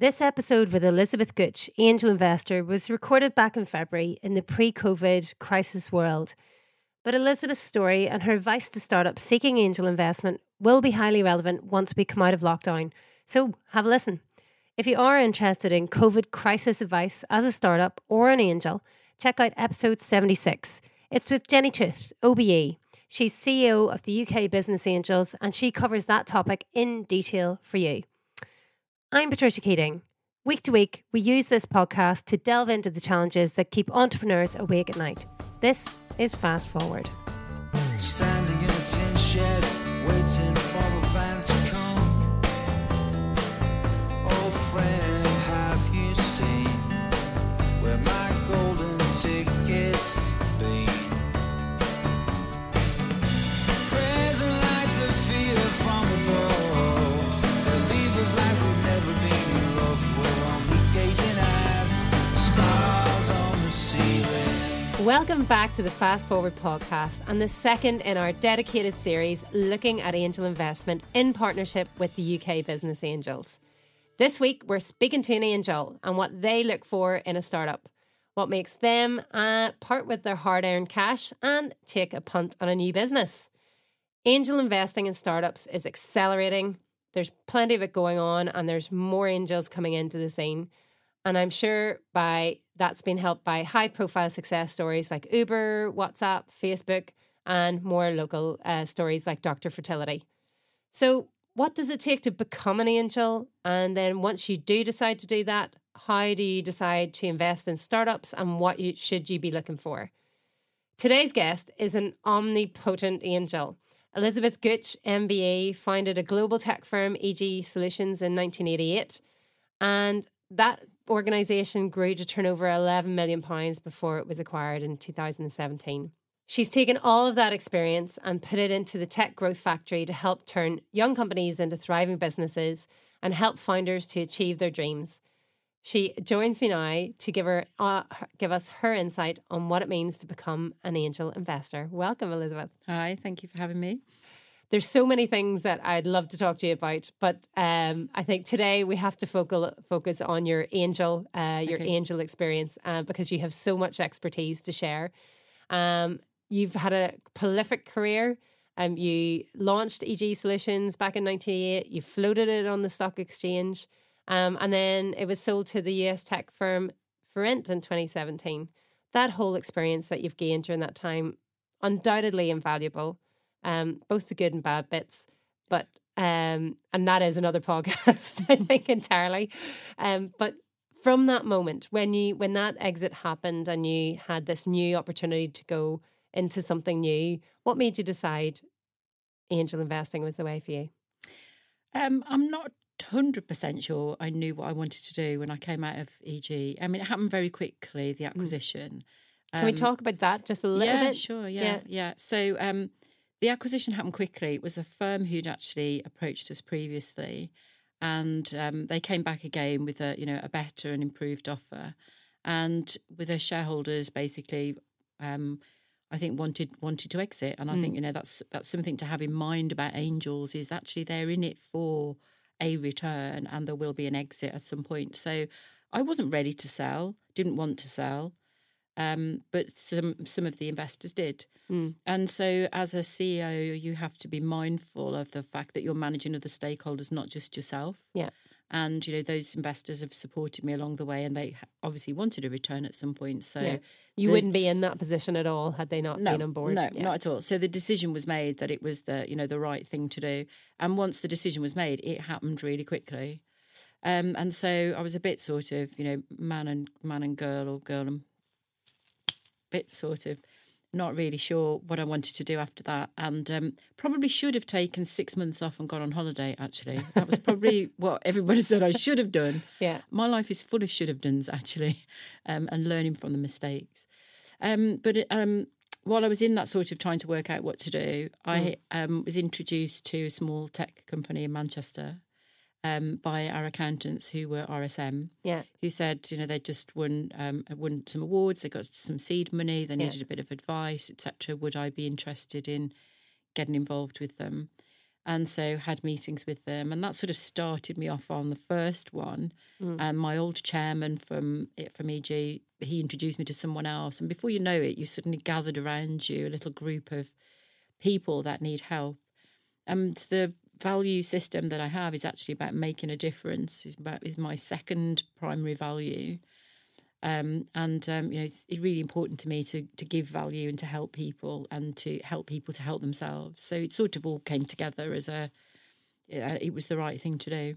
This episode with Elizabeth Gooch, angel investor, was recorded back in February in the pre COVID crisis world. But Elizabeth's story and her advice to startups seeking angel investment will be highly relevant once we come out of lockdown. So have a listen. If you are interested in COVID crisis advice as a startup or an angel, check out episode 76. It's with Jenny Tooth, OBE. She's CEO of the UK Business Angels and she covers that topic in detail for you. I'm Patricia Keating. Week to week, we use this podcast to delve into the challenges that keep entrepreneurs awake at night. This is Fast Forward. Standing in a tin shed, waiting Welcome back to the Fast Forward podcast and the second in our dedicated series looking at angel investment in partnership with the UK Business Angels. This week, we're speaking to an angel and what they look for in a startup, what makes them uh, part with their hard earned cash and take a punt on a new business. Angel investing in startups is accelerating. There's plenty of it going on, and there's more angels coming into the scene. And I'm sure by that's been helped by high profile success stories like Uber, WhatsApp, Facebook, and more local uh, stories like Dr. Fertility. So, what does it take to become an angel? And then once you do decide to do that, how do you decide to invest in startups and what you, should you be looking for? Today's guest is an omnipotent angel. Elizabeth Gooch, MBE, founded a global tech firm, EG Solutions, in 1988. And that organization grew to turn over 11 million pounds before it was acquired in 2017. She's taken all of that experience and put it into the Tech Growth Factory to help turn young companies into thriving businesses and help founders to achieve their dreams. She joins me now to give her uh, give us her insight on what it means to become an angel investor. Welcome, Elizabeth. Hi, thank you for having me. There's so many things that I'd love to talk to you about, but um, I think today we have to focal, focus on your angel, uh, your Okay. angel experience, uh, because you have so much expertise to share. Um, you've had a prolific career. Um, you launched EG Solutions back in 1988. You floated it on the stock exchange, um, and then it was sold to the US tech firm Verint in 2017. That whole experience that you've gained during that time, undoubtedly invaluable um, both the good and bad bits. But um, and that is another podcast, I think entirely. Um, but from that moment when you when that exit happened and you had this new opportunity to go into something new, what made you decide angel investing was the way for you? Um, I'm not hundred percent sure I knew what I wanted to do when I came out of EG. I mean, it happened very quickly. The acquisition. Can we Um, talk about that just a little yeah, bit? Sure. Yeah, Yeah. yeah. So um, the acquisition happened quickly. It was a firm who'd actually approached us previously, and um, they came back again with a you know a better and improved offer, and with their shareholders basically. Um, I think wanted wanted to exit, and I think you know that's that's something to have in mind about angels is actually they're in it for a return, and there will be an exit at some point. So I wasn't ready to sell, didn't want to sell, um, but some some of the investors did. Mm. And so, as a CEO, you have to be mindful of the fact that you're managing other stakeholders, not just yourself. Yeah. And you know those investors have supported me along the way, and they obviously wanted a return at some point. So Yeah. You the- wouldn't be in that position at all had they not no, been on board. No, Yeah. not at all. So the decision was made that it was the you know the right thing to do, and once the decision was made, it happened really quickly. Um, and so I was a bit sort of you know man and man and girl or girl and bit sort of not really sure what I wanted to do after that, and um, probably should have taken six months off and gone on holiday. Actually, that was probably what everybody said I should have done. Yeah. My life is full of should have dones actually, um, and learning from the mistakes. Um, but it, um, while I was in that sort of trying to work out what to do, I um, was introduced to a small tech company in Manchester um, by our accountants who were RSM, Yeah. who said, you know, they'd just won um, won some awards, they got some seed money, they Yeah. needed a bit of advice, etc. Would I be interested in getting involved with them? and so had meetings with them, and that sort of started me off on the first one. And my old chairman from from EG, he introduced me to someone else, and before you know it, you suddenly gathered around you a little group of people that need help. And the value system that I have is actually about making a difference. is about is my second primary value. Um, and um, you know, it's, it's really important to me to to give value and to help people and to help people to help themselves. So it sort of all came together as a it was the right thing to do.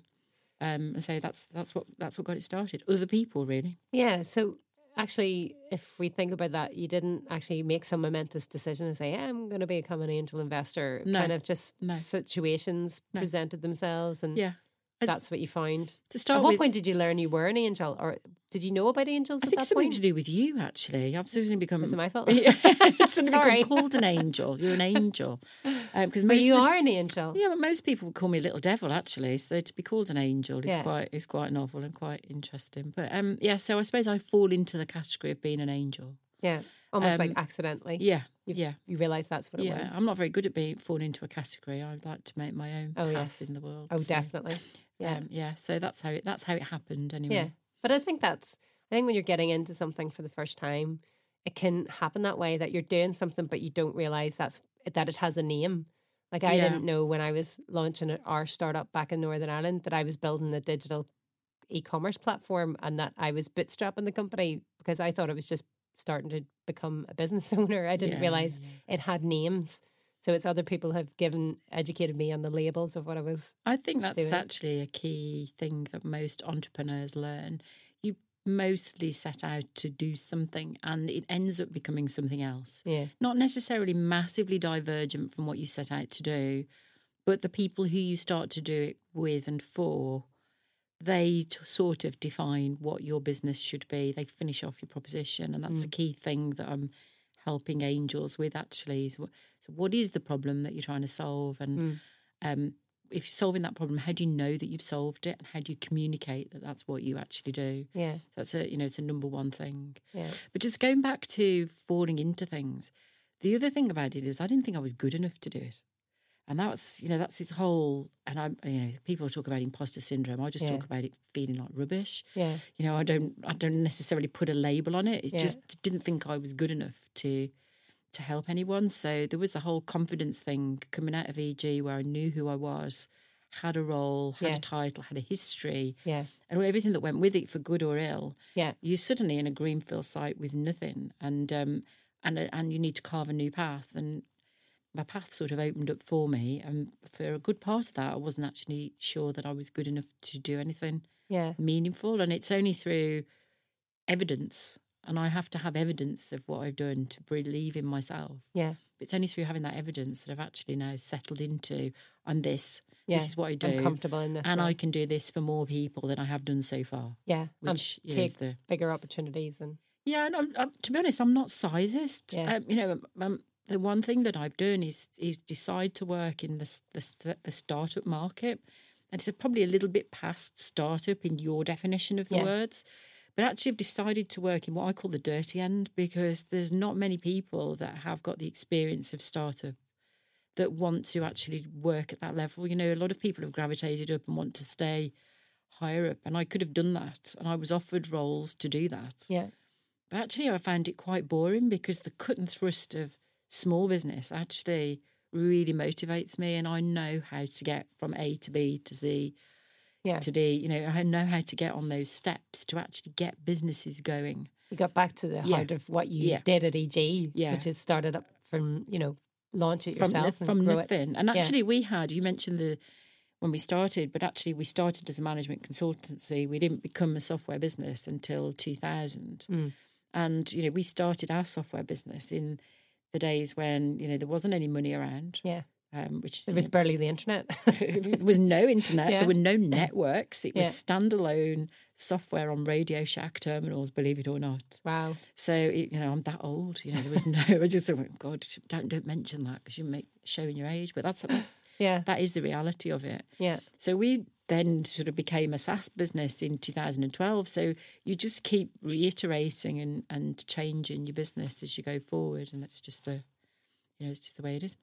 Um, and so that's that's what that's what got it started. Other people, really. Yeah. So actually, if we think about that, you didn't actually make some momentous decision and say, yeah, I'm going to become an angel investor. No. Kind of just No. situations No. presented themselves and Yeah. That's what you found. To start At what with, point did you learn you were an angel or did you know about angels I at think that something point? to do with you. Actually, I've suddenly become. Was it my fault? Yeah, Sorry. become called an angel. You're an angel because But most you the- are an angel. Yeah, but most people would call me a little devil actually. So to be called an angel is Yeah. quite is quite novel and quite interesting. But um, yeah, so I suppose I fall into the category of being an angel. Yeah. Almost like Um, accidentally. Yeah, You- yeah, You realise that's what it yeah. was. I'm not very good at being falling into a category. I'd like to make my own Oh, path yes. in the world. oh, so, definitely. Yeah. um, yeah. So that's how it that's how it happened anyway. Yeah. But I think that's, I think when you're getting into something for the first time, it can happen that way that you're doing something, but you don't realize that's, that it has a name. Like I Yeah. didn't know when I was launching our startup back in Northern Ireland that I was building a digital e-commerce platform and that I was bootstrapping the company because I thought it was just starting to become a business owner. I didn't Yeah, realize yeah. it had names. So it's other people have given educated me on the labels of what I was. I think that's doing actually a key thing that most entrepreneurs learn. You mostly set out to do something and it ends up becoming something else. Yeah. Not necessarily massively divergent from what you set out to do, but the people who you start to do it with and for, they t- sort of define what your business should be. They finish off your proposition. And that's a key thing that I'm helping angels with actually. So, so what is the problem that you're trying to solve? And um, if you're solving that problem, how do you know that you've solved it? And how do you communicate that that's what you actually do? Yeah. So that's a, you know, it's a number one thing. Yeah. But just going back to falling into things, the other thing about it is I didn't think I was good enough to do it. And that's, you know, that's this whole, and I, you know, people talk about imposter syndrome. I just Yeah. talk about it feeling like rubbish. Yeah. You know, I don't, I don't necessarily put a label on it. It Yeah. just didn't think I was good enough to, to help anyone. So there was a whole confidence thing coming out of EG where I knew who I was, had a role, had Yeah. a title, had a history, Yeah. and everything that went with it for good or ill Yeah. you're suddenly in a greenfield site with nothing, and um, and and you need to carve a new path. And my path sort of opened up for me, and for a good part of that, I wasn't actually sure that I was good enough to do anything Yeah. meaningful. And it's only through evidence, and I have to have evidence of what I've done to believe in myself. Yeah. It's only through having that evidence that I've actually now settled into. I'm this. Yeah. This is what I do. I'm comfortable in this. and now. I can do this for more people than I have done so far, yeah, which and is the bigger opportunities and yeah, and I'm, I'm, to be honest, I'm not sizist. Yeah. Um, you know, um, the one thing that I've done is is decide to work in the the, the startup market, and it's probably a little bit past startup in your definition of the Yeah. words. But actually, I've decided to work in what I call the dirty end because there's not many people that have got the experience of startup that want to actually work at that level. You know, a lot of people have gravitated up and want to stay higher up, and I could have done that, and I was offered roles to do that. yeah, But actually, I found it quite boring because the cut and thrust of small business actually really motivates me, and I know how to get from A to B to Z yeah. to D. You know, I know how to get on those steps to actually get businesses going. You got back to the Yeah. heart of what you Yeah. did at EG, Yeah. which is started up from you know launch it yourself and from grow it. nothing. And actually, we had you mentioned the when we started, but actually we started as a management consultancy. We didn't become a software business until 2000, Mm. and you know we started our software business in the days when you know there wasn't any money around. Yeah, Um, which there was barely the internet. there was no internet. Yeah. There were no networks. It was Yeah. standalone software on Radio Shack terminals. Believe it or not. wow. So it, you know, I'm that old. You know, there was no. I just thought, God, don't don't mention that because you make showing your age. But that's, that's Yeah, that is the reality of it. yeah, So we then sort of became a SaaS business in 2012. So you just keep reiterating and and changing your business as you go forward, and that's just the, you know, it's just the way it is.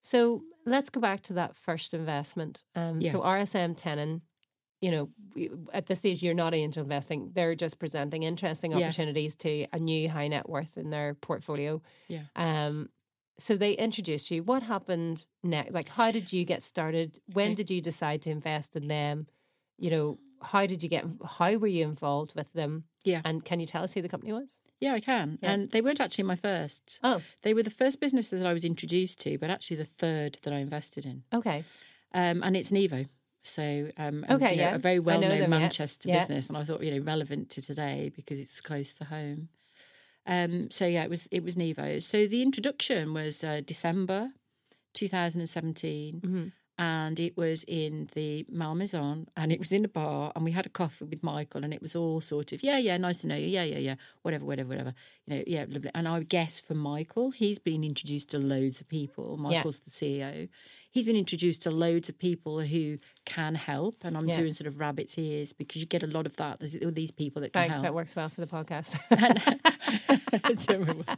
So let's go back to that first investment. Um, Yeah. So RSM Tenon, you know, at this stage, you're not angel investing. They're just presenting interesting Yes. opportunities to a new high net worth in their portfolio. Yeah. Um, so they introduced you. What happened next? Like, how did you get started? When did you decide to invest in them? You know, how did you get? How were you involved with them? Yeah. And can you tell us who the company was? Yeah, I can. Yeah. And they weren't actually my first. Oh, They were the first business that I was introduced to, but actually the third that I invested in. okay. Um, and it's Nevo. So, um, and, Okay, you know, yeah. a very well know known. Manchester Yeah. business, and I thought you know relevant to today because it's close to home. Um, so yeah, it was it was Nevo. So the introduction was uh, December 2017, Mhm. And it was in the Malmaison, and it was in a bar, and we had a coffee with Michael, and it was all sort of yeah, yeah, nice to know you, yeah, yeah, yeah, whatever, whatever, whatever, you know, yeah, lovely. And I guess for Michael, he's been introduced to loads of people. Michael's the CEO. He's been introduced to loads of people who can help, and I'm Yeah. doing sort of rabbit's ears because you get a lot of that. There's all these people that can Thanks. help. That works well for the podcast. Don't remember what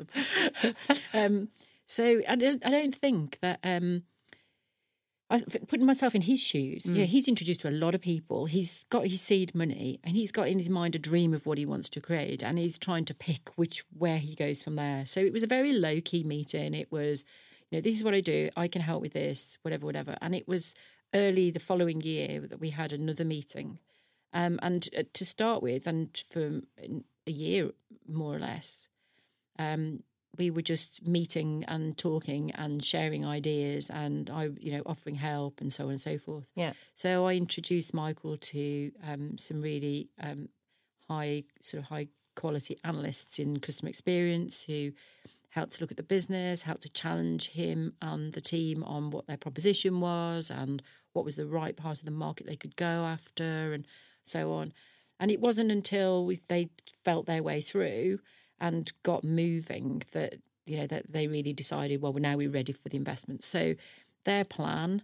the- um, so I don't, I don't think that um, I, putting myself in his shoes. You know, he's introduced to a lot of people. He's got his seed money, and he's got in his mind a dream of what he wants to create, and he's trying to pick which where he goes from there. So it was a very low key meeting. It was, you know, this is what I do. I can help with this, whatever, whatever. And it was early the following year that we had another meeting. Um, and uh, to start with, and for a year more or less, um, we were just meeting and talking and sharing ideas, and I, you know, offering help and so on and so forth. yeah. So I introduced Michael to um, some really um, high, sort of high quality analysts in customer experience who helped to look at the business, helped to challenge him and the team on what their proposition was and what was the right part of the market they could go after and so on. And it wasn't until we, they felt their way through and got moving that you know that they really decided well now we're ready for the investment. So their plan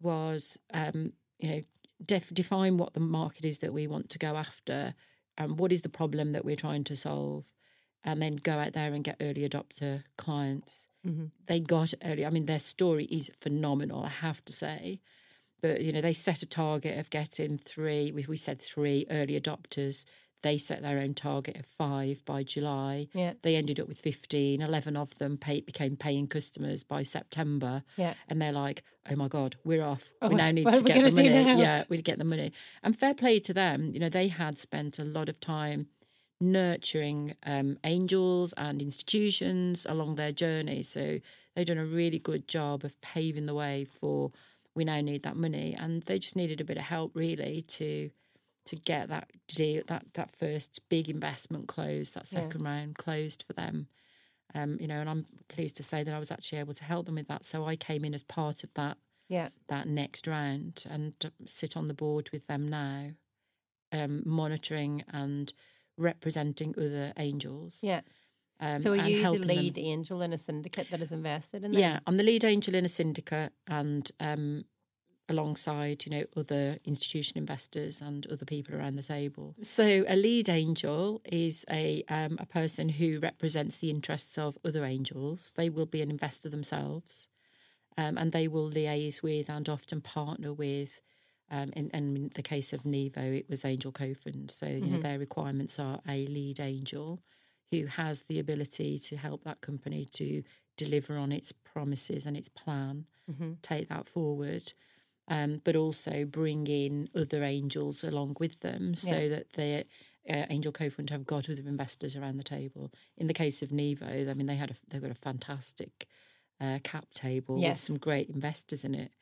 was um, you know def- define what the market is that we want to go after and what is the problem that we're trying to solve and then go out there and get early adopter clients Mhm. they got early i mean their story is phenomenal i have to say but you know they set a target of getting three we, we said three early adopters they set their own target of five by july Yeah. they ended up with 15 11 of them pay, became paying customers by september Yeah. and they're like, "Oh my god, we're off. Oh, we now need to get the money. now?" Yeah, we get the money." And fair play to them. You know, they had spent a lot of time nurturing um, angels and institutions along their journey. So they've done a really good job of paving the way for. We now need that money, and they just needed a bit of help, really, to to get that deal, that that first big investment closed, that Yeah. second round closed for them. Um, you know, and I'm pleased to say that I was actually able to help them with that. So I came in as part of that Yeah. that next round and sit on the board with them now, um, monitoring and representing other angels. Yeah. Um, So are you the helping them. lead angel in a syndicate that is invested in them? Yeah, I'm the lead angel in a syndicate, and um, alongside you know other institution investors and other people around the table. So a lead angel is a um, a person who represents the interests of other angels. They will be an investor themselves, um, and they will liaise with and often partner with. Um, in, and in the case of Nevo, it was Angel Cofund. So you know their requirements are a lead angel who has the ability to help that company to deliver on its promises and its plan, Mm-hmm. take that forward, um, but also bring in other angels along with them so Yeah. that the uh, Angel Co-Fund have got other investors around the table. In the case of Nevo, I mean, they had a, they've got a fantastic uh, cap table with some great investors in it.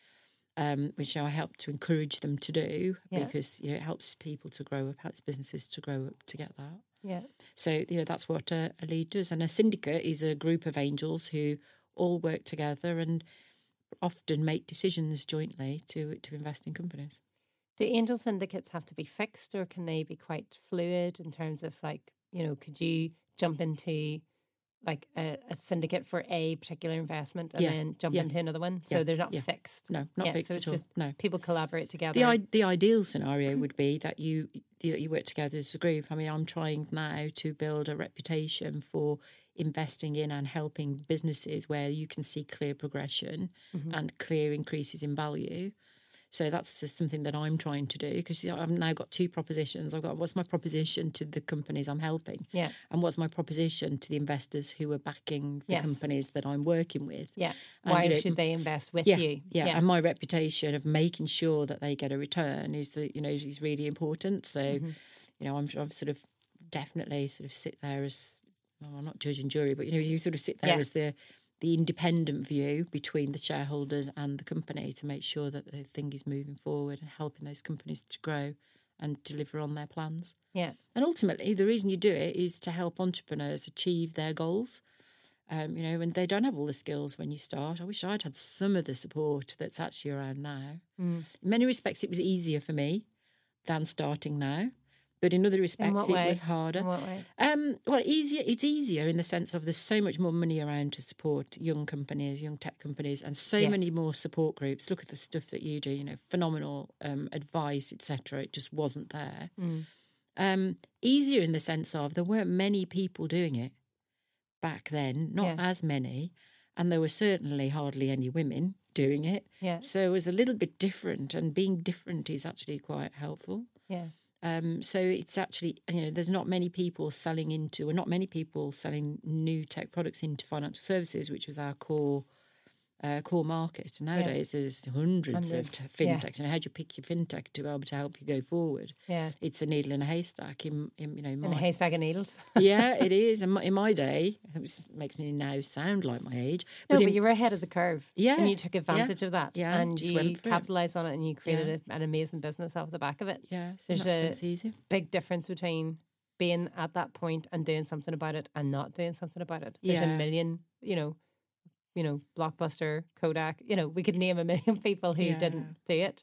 Um, which I help to encourage them to do Yeah. because you know, it helps people to grow up, helps businesses to grow up to get that. Yeah. So you know that's what a, a lead does, and a syndicate is a group of angels who all work together and often make decisions jointly to to invest in companies. Do angel syndicates have to be fixed or can they be quite fluid in terms of like, you know, could you jump into like a, a syndicate for a particular investment and Yeah, then jump yeah, into another one. So yeah, they're not fixed. No, not fixed so at it's all. just no. people collaborate together. The I- the ideal scenario mm. would be that you that you work together as a group. I mean, I'm trying now to build a reputation for investing in and helping businesses where you can see clear progression Mm-hmm. and clear increases in value. So that's just something that I'm trying to do because I've now got two propositions. I've got what's my proposition to the companies I'm helping, yeah. and what's my proposition to the investors who are backing the Yes. companies that I'm working with. Yeah. And, Why you know, should they invest with yeah, you? Yeah. and my reputation of making sure that they get a return is that you know is really important. So, Mm-hmm. you know, I'm I've sort of definitely sort of sit there as well, I'm not judge and jury, but you know, you sort of sit there Yeah. as the the independent view between the shareholders and the company to make sure that the thing is moving forward and helping those companies to grow and deliver on their plans. Yeah. And ultimately, the reason you do it is to help entrepreneurs achieve their goals. Um, you know, and they don't have all the skills when you start. I wish I'd had some of the support that's actually around now. Mm. In many respects, it was easier for me than starting now, but in other respects, what it was harder. In? Um, well, easier. It's easier in the sense of there's so much more money around to support young companies, young tech companies, and so Yes. many more support groups. Look at the stuff that you do. You know, phenomenal um, advice, etc. It just wasn't there. Mm. Um, easier in the sense of there weren't many people doing it back then, not Yeah. as many, and there were certainly hardly any women doing it. Yeah. So it was a little bit different, and being different is actually quite helpful. Yeah. Um, so it's actually, you know, there's not many people selling into, or not many people selling new tech products into financial services, which was our core uh, core market. Nowadays, there's hundreds, Hundreds, of yeah. fintechs, and how do you pick your fintech to be able to help you go forward? Yeah. It's a needle in a haystack. In, in you know, In a haystack of needles. yeah, it is. In my, in my day, it was, makes me now sound like my age. No, in- but you were ahead of the curve. Yeah, And you took advantage of that. yeah, And you it. capitalized on it and you created a, an amazing business off the back of it. yeah, so there's a- easy. Big difference between being at that point and doing something about it and not doing something about it. There's a million, you know, you know, Blockbuster, Kodak, you know, we could name a million people who Yeah. didn't see it.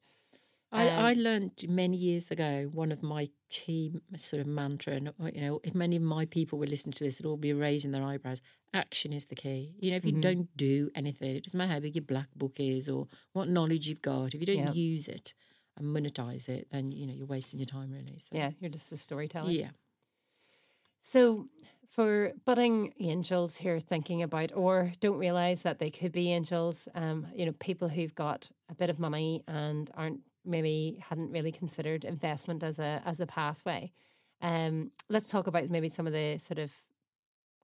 I, Um, I learned many years ago one of my key sort of mantra, and uh, you know, if many of my people were listening to this, they'd all be raising their eyebrows. Action is the key. You know, if you Mhm. don't do anything, it doesn't matter how big your black book is or what knowledge you've got. If you don't Yeah. use it and monetize it, then you know you're wasting your time really. So, Yeah, you're just a storyteller. yeah. So, for budding angels who are thinking about or don't realize that they could be angels, um, you know, people who've got a bit of money and aren't maybe hadn't really considered investment as a as a pathway. Um, let's talk about maybe some of the sort of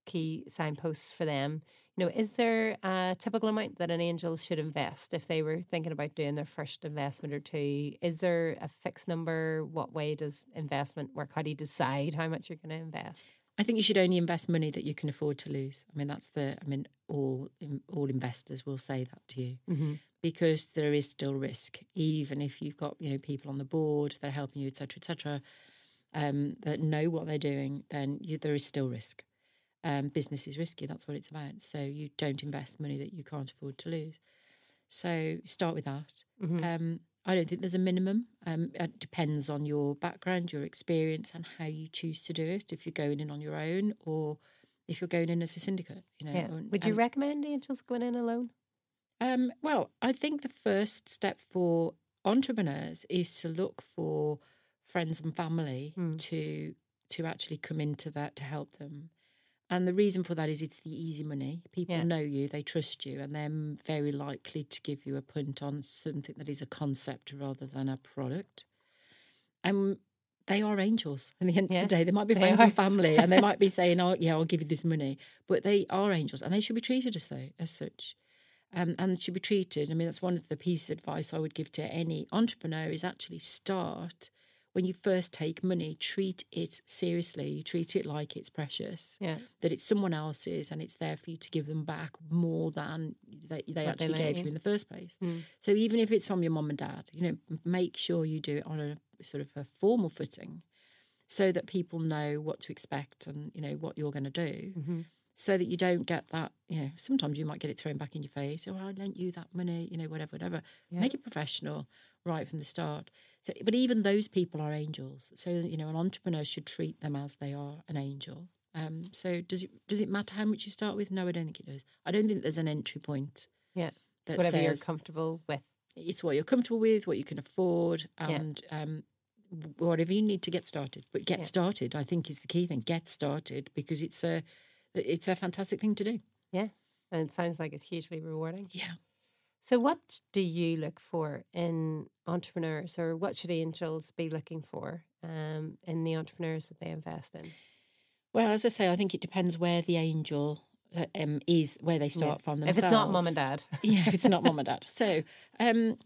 key signposts for them. You know, is there a typical amount that an angel should invest if they were thinking about doing their first investment or two? Is there a fixed number? What way does investment work? How do you decide how much you're going to invest? I think you should only invest money that you can afford to lose. I mean, that's the. I mean, all all investors will say that to you. Mm-hmm. because there is still risk, even if you've got you know people on the board that are helping you, etc., etc., um, that know what they're doing. Then you, there is still risk. Um, business is risky. That's what it's about. So you don't invest money that you can't afford to lose. So start with that. Mm-hmm. Um, I don't think there's a minimum. Um, it depends on your background, your experience, and how you choose to do it. If you're going in on your own, or if you're going in as a syndicate, you know. Yeah. Would you and- recommend angels going in alone? um, well, I think the first step for entrepreneurs is to look for friends and family Mm. to to actually come into that to help them. And the reason for that is it's the easy money. People Yeah. know you, they trust you, and they're very likely to give you a punt on something that is a concept rather than a product. And they are angels. At the end Yeah, of the day, they might be friends and family, and they might be saying, "Oh, yeah, I'll give you this money," but they are angels, and they should be treated as so as such um, and should be treated. I mean, that's one of the pieces of advice I would give to any entrepreneur is actually start when you first take money, treat it seriously, treat it like it's precious, Yeah. that it's someone else's and it's there for you to give them back more than they, they they actually lent gave you. you in the first place. Mm. So even if it's from your mum and dad, you know, make sure you do it on a sort of a formal footing so that people know what to expect and, you know, what you're going to do Mm-hmm. so that you don't get that, you know, sometimes you might get it thrown back in your face. Oh, I lent you that money, you know, whatever, whatever. Yeah. Make it professional right from the start. So, but even those people are angels. So, you know, an entrepreneur should treat them as they are an angel. Um, so does it does it matter how much you start with? No, I don't think it does. I don't think there's an entry point. Yeah. It's whatever you're comfortable with. It's what you're comfortable with, what you can afford, Yeah. and um, whatever you need to get started. But get Yeah. started, I think, is the key thing. Get started because it's a it's a fantastic thing to do. Yeah. And it sounds like it's hugely rewarding. Yeah. So, what do you look for in entrepreneurs, or what should angels be looking for um, in the entrepreneurs that they invest in? Well, as I say, I think it depends where the angel uh, um, is, where they start from themselves. If it's not mum and dad, yeah, if it's not mom and dad. So, um,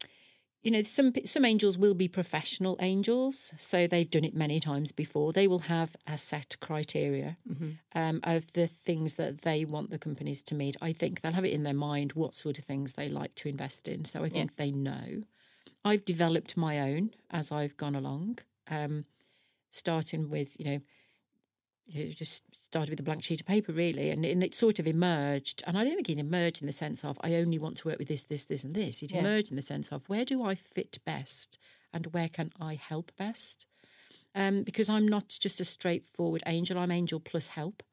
you know, some some angels will be professional angels, so they've done it many times before. They will have a set criteria um, of the things that they want the companies to meet. I think they'll have it in their mind what sort of things they like to invest in. So I think they know. I've developed my own as I've gone along, um, starting with you know you know, just started with a blank sheet of paper, really, and, and it sort of emerged. And I don't think it emerged in the sense of I only want to work with this, this, this, and this. It Yeah. emerged in the sense of where do I fit best and where can I help best? Um, because I'm not just a straightforward angel, I'm angel plus help.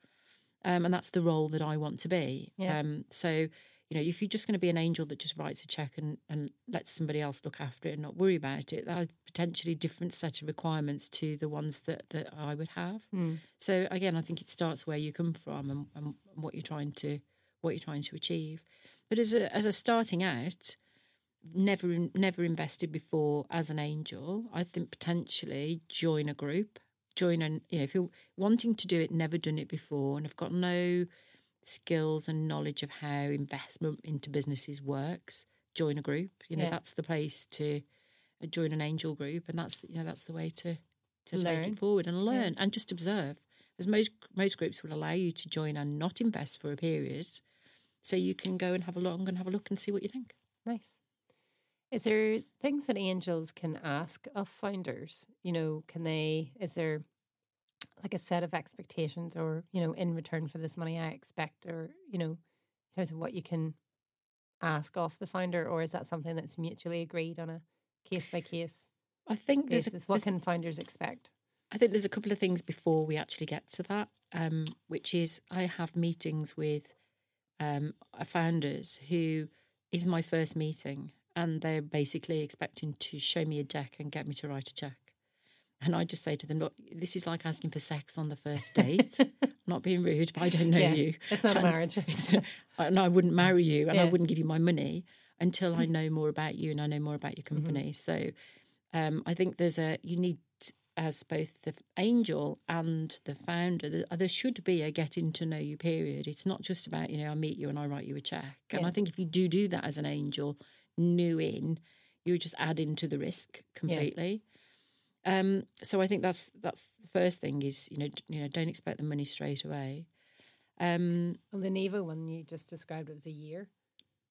Um, and that's the role that I want to be. Yeah. Um, so, you know, if you're just going to be an angel that just writes a check and, and lets somebody else look after it and not worry about it, that are potentially different set of requirements to the ones that, that I would have. Hmm. So again, I think it starts where you come from and, and what you're trying to what you're trying to achieve. But as a as a starting out, never never invested before as an angel. I think potentially join a group, join an you know if you're wanting to do it, never done it before, and I've got no skills and knowledge of how investment into businesses works. Join a group. You know Yeah. that's the place to uh, join an angel group, and that's you know that's the way to to take it forward and learn and just observe. As most most groups will allow you to join and not invest for a period, so you can go and have a look and have a look and see what you think. nice. Is there things that angels can ask of founders? You know, can they? Is there like a set of expectations, or you know, in return for this money, I expect, or you know, in terms of what you can ask off the founder, or is that something that's mutually agreed on a case by case I think there's a. What there's- can founders expect? I think there's a couple of things before we actually get to that, um, which is I have meetings with um, uh, founders who is my first meeting, and they're basically expecting to show me a deck and get me to write a check. And I just say to them, look, this is like asking for sex on the first date. not being rude, but I don't know Yeah, you. it's not a marriage. and I wouldn't marry you and I wouldn't give you my money until I know more about you and I know more about your Mm-hmm. company. So um, I think there's a, you need, as both the angel and the founder, there, there should be a getting to know you period. It's not just about, you know, I meet you and I write you a check. And Yeah. I think if you do do that as an angel, new in, you're just adding to the risk completely. Um, so I think that's that's the first thing is you know you know don't expect the money straight away. Um, Well, the Nevo one you just described it was a year.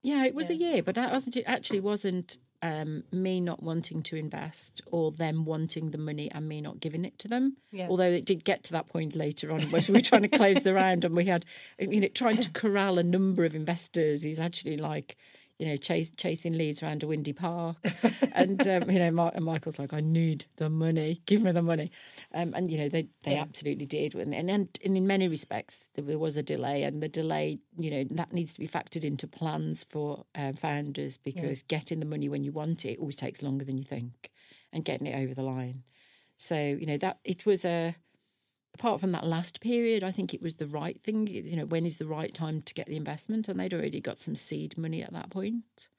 yeah, it was a year, but that wasn't, it actually wasn't um, me not wanting to invest or them wanting the money and me not giving it to them. Yeah. Although it did get to that point later on where we were trying to close the round and we had, you know, trying to corral a number of investors. He's actually like, you know, chase, chasing leads around a windy park. and, um, you know, Ma- and Michael's like, I need the money. Give me the money. Um, and, you know, they, they Yeah. absolutely did. And, and, and in many respects, there was a delay. And the delay, you know, that needs to be factored into plans for uh, founders because getting the money when you want it always takes longer than you think and getting it over the line. So, you know, that it was a, apart from that last period, I think it was the right thing. You know, when is the right time to get the investment? And they'd already got some seed money at that point.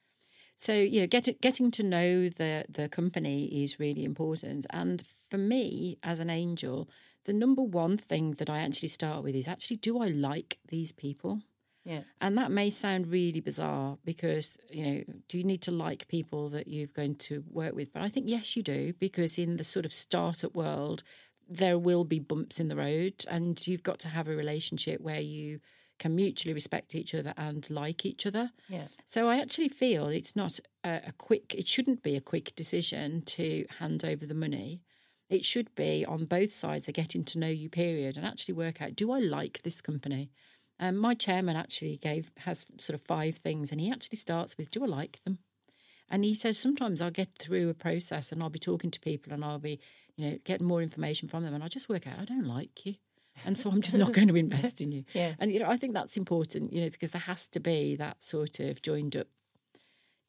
So, you know, get, getting to know the, the company is really important. And for me, as an angel, the number one thing that I actually start with is actually, do I like these people? Yeah. And that may sound really bizarre because, you know, do you need to like people that you're going to work with? But I think, yes, you do, because in the sort of startup world, there will be bumps in the road and you've got to have a relationship where you can mutually respect each other and like each other. Yeah. So I actually feel it's not a, a quick, it shouldn't be a quick decision to hand over the money. It should be on both sides a getting to know you period and actually work out do I like this company? Um, my chairman actually gave has sort of five things, and he actually starts with do I like them? And he says sometimes I'll get through a process and I'll be talking to people and I'll be, you know, getting more information from them, and I just work out I don't like you. and so I'm just not going to invest in you. Yeah. And you know, I think that's important, you know, because there has to be that sort of joined up,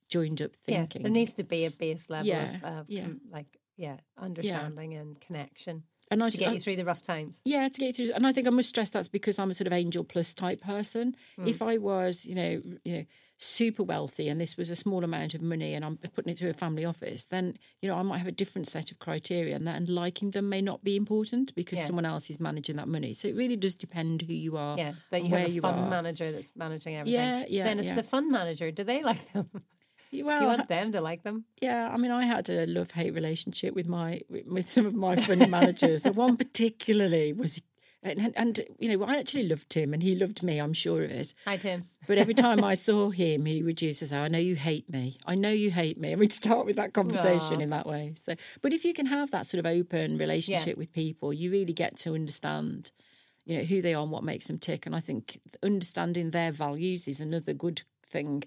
joined up thinking. Yeah, there needs to be a base level Yeah, of uh, yeah. like yeah, understanding and connection and I, to get you through the rough times. Yeah, to get you through, and I think I must stress that's because I'm a sort of angel plus type person. Mm. If I was, you know, you know, super wealthy, and this was a small amount of money, and I'm putting it through a family office, then you know I might have a different set of criteria, and that and liking them may not be important because Yeah. someone else is managing that money. So it really does depend who you are. Yeah, but you have a fund manager that's managing everything. Yeah, yeah, Then it's yeah. the fund manager. Do they like them? Well, you want them to like them? Yeah, I mean, I had a love hate relationship with my with some of my fund managers. The one particularly was, and, and, you know, I actually loved him, and he loved me. I'm sure of it. Hi Tim. But every time I saw him, he would use say, "I know you hate me. I know you hate me," and we'd start with that conversation Aw. in that way. So, but if you can have that sort of open relationship with people, you really get to understand, you know, who they are and what makes them tick. And I think understanding their values is another good thing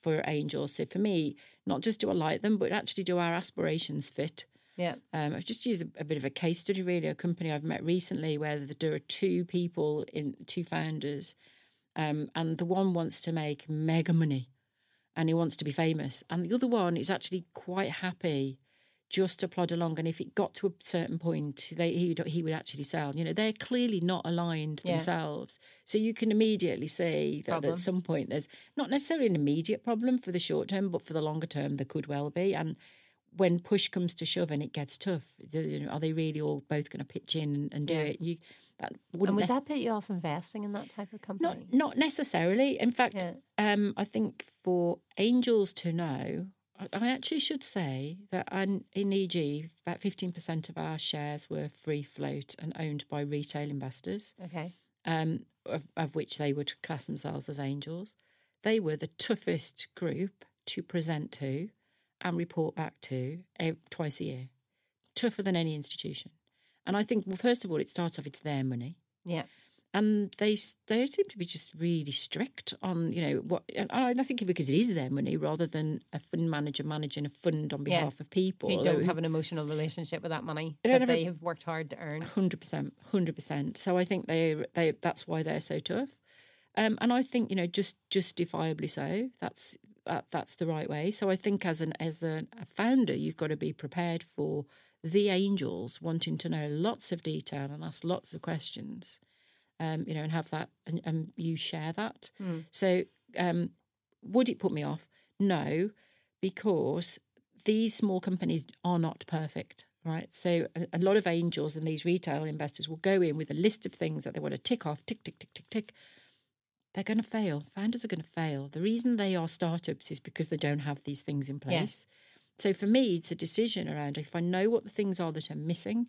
for angels. So for me, not just do I like them, but actually do our aspirations fit. Yeah. Um, I've just used a, a bit of a case study, really. A company I've met recently where there are two people in two founders, um, and the one wants to make mega money, and he wants to be famous, and the other one is actually quite happy just to plod along. And if it got to a certain point, they he would, he would actually sell. You know, they're clearly not aligned Yeah. themselves, so you can immediately see that Problem. at some point there's not necessarily an immediate problem for the short term, but for the longer term there could well be, and when push comes to shove and it gets tough, you know, are they really all both going to pitch in and, and do Yeah. it? You that wouldn't would nec- that put you off investing in that type of company? not not necessarily. In fact, Yeah. um, I think for angels to know, I, actually should say that in EG, about fifteen percent of our shares were free float and owned by retail investors, Okay. um, of, of which they would class themselves as angels. They were the toughest group to present to and report back to twice a year, tougher than any institution. And I think, well, first of all, it starts off it's their money Yeah. And they they seem to be just really strict on you know what and I I think because it is their money rather than a fund manager managing a fund on Yeah. behalf of people. You don't have an emotional relationship with that money They that have they have worked hard to earn. hundred percent, hundred percent. So I think they they that's why they're so tough, um, and I think you know just justifiably so. That's that that's the right way. So I think as an as a, a founder, you've got to be prepared for the angels wanting to know lots of detail and ask lots of questions, um, you know, and have that and, and you share that. So um, would it put me off? No, because these small companies are not perfect, right? So a, a lot of angels and these retail investors will go in with a list of things that they want to tick off, tick, tick, tick, tick, tick. They're going to fail. Founders are going to fail. The reason they are startups is because they don't have these things in place. So for me, it's a decision around if I know what the things are that are missing,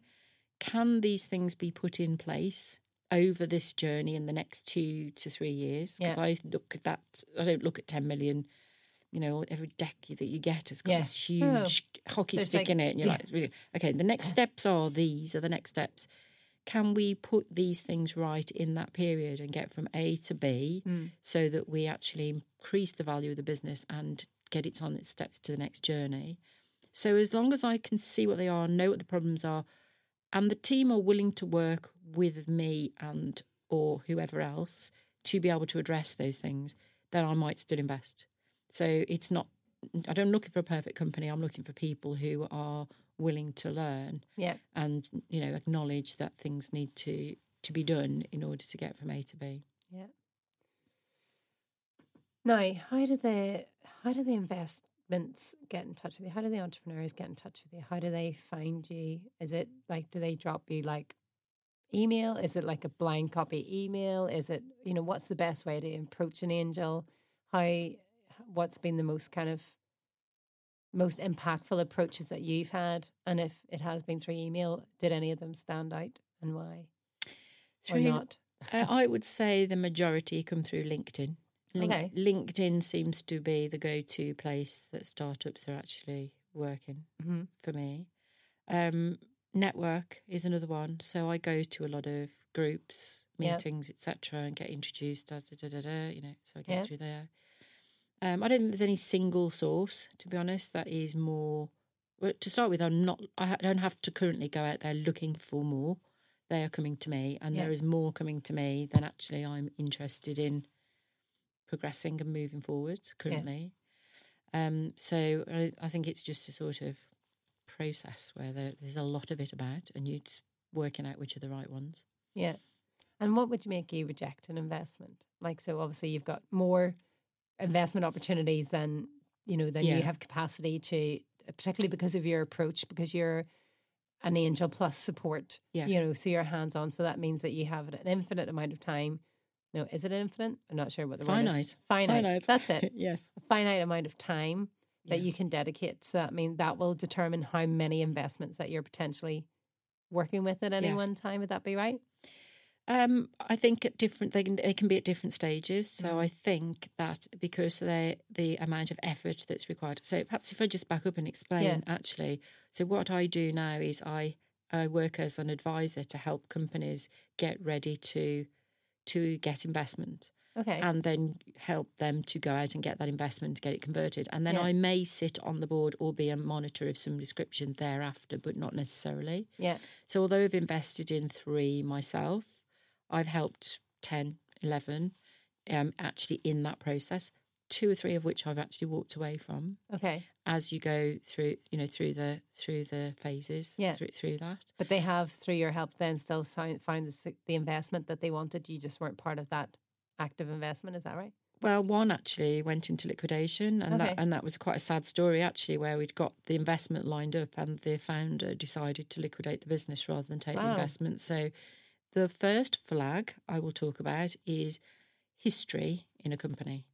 can these things be put in place over this journey in the next two to three years? Because Yeah. I look at that, I don't look at 10 million, you know, every decade that you get has got Yeah. this huge hockey There's stick like- in it. And you're yeah. like, really, okay, the next steps are these are the next steps. Can we put these things right in that period and get from A to B Mm. so that we actually increase the value of the business and get it on its steps to the next journey? So as long as I can see what they are, know what the problems are, and the team are willing to work with me and or whoever else to be able to address those things, then I might still invest. So it's not I don't looking for a perfect company. I'm looking for people who are willing to learn Yeah. and you know acknowledge that things need to to be done in order to get from A to B. Yeah. Now, how do the how do the investments get in touch with you? How do the entrepreneurs get in touch with you? How do they find you? Is it like do they drop you like email? Is it like a blind copy email? Is it you know what's the best way to approach an angel? How what's been the most kind of most impactful approaches that you've had? And if it has been through email, did any of them stand out and why or Through- not? Uh, I would say the majority come through LinkedIn. Link, Okay. LinkedIn seems to be the go-to place that startups are actually working Mhm. for me. Um, network is another one. So I go to a lot of groups, meetings, etc., and get introduced da, da, da, da, you know. So I get through there. Um, I don't think there's any single source, to be honest, that is more. Well, to start with, I'm not. I don't have to currently go out there looking for more. they are coming to me, and there is more coming to me than actually I'm interested in progressing and moving forward currently. Um, so I, I think it's just a sort of process where there, there's a lot of it about, and you're working out which are the right ones. Yeah. And what would make you reject an investment? Like, so obviously you've got more investment opportunities than, you know, than Yeah. you have capacity to, particularly because of your approach, because you're an angel plus support, Yes. you know, so you're hands on. So that means that you have an infinite amount of time. No, is it infinite? I'm not sure what the word is. Finite. Finite. Finite. That's it. yes. A finite amount of time that Yeah. you can dedicate. So that mean, that will determine how many investments that you're potentially working with at any Yes. one time. Would that be right? Um, I think at different they can they can be at different stages. So Mm. I think that because they the amount of effort that's required. So perhaps if I just back up and explain Yeah. actually. So what I do now is I I work as an advisor to help companies get ready to to get investment Okay. and then help them to go out and get that investment, to get it converted. And then Yeah. I may sit on the board or be a monitor of some description thereafter, but not necessarily. yeah. So although I've invested in three myself, I've helped 10, 11 um, actually in that process, two or three of which I've actually walked away from Okay. as you go through, you know, through the through the phases, Yeah. through, through that. But they have, through your help, then still found the, the investment that they wanted. You just weren't part of that active investment. Is that right? Well, one actually went into liquidation, and Okay. that and that was quite a sad story actually, where we'd got the investment lined up, and the founder decided to liquidate the business rather than take the investment. So, the first flag I will talk about is history in a company,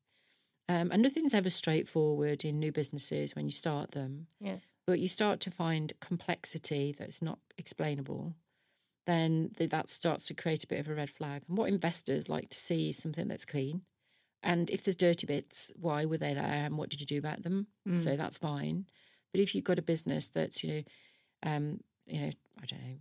um, and nothing's ever straightforward in new businesses when you start them. Yeah. But you start to find complexity that's not explainable. Then th- that starts to create a bit of a red flag. And what investors like to see is something that's clean. And if there's dirty bits, why were they there and what did you do about them? Mm. So that's fine. But if you've got a business that's, you know, um, you know, I don't know,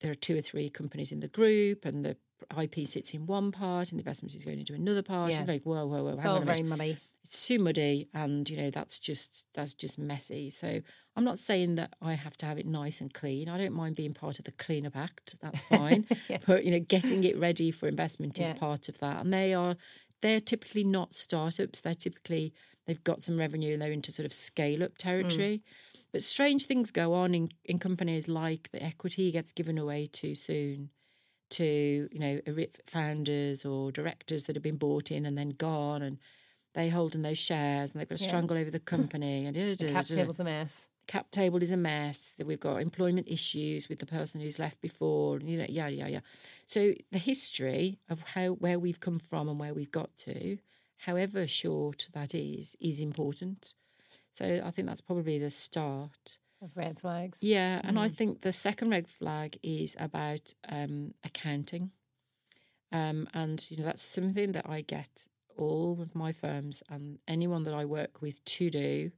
there are two or three companies in the group and the IP sits in one part and the investment is going into another part. Yeah. You're like, whoa, whoa, whoa, It's all on a minute very muddy. It's too muddy and you know that's just that's just messy. So i'm not saying that i have to have it nice and clean. I don't mind being part of the cleanup act. That's fine. Yeah. but you know getting it ready for investment is Yeah. part of that. And they are they're typically not startups. They're typically they've got some revenue and they're into sort of scale up mm. territory. But strange things go on in, in companies like the equity gets given away too soon to you know founders or directors that have been bought in and then gone and they holding those shares and they've got to Yeah. strangle over the company and The cap table's a mess. cap table is a mess. that We've got employment issues with the person who's left before. and, You know, yeah, yeah, yeah. So the history of how where we've come from and where we've got to, however short that is, is important. So I think that's probably the start. Of red flags. Yeah, and I think the second red flag is about um, accounting, um, and you know that's something that I get all of my firms and anyone that I work with to do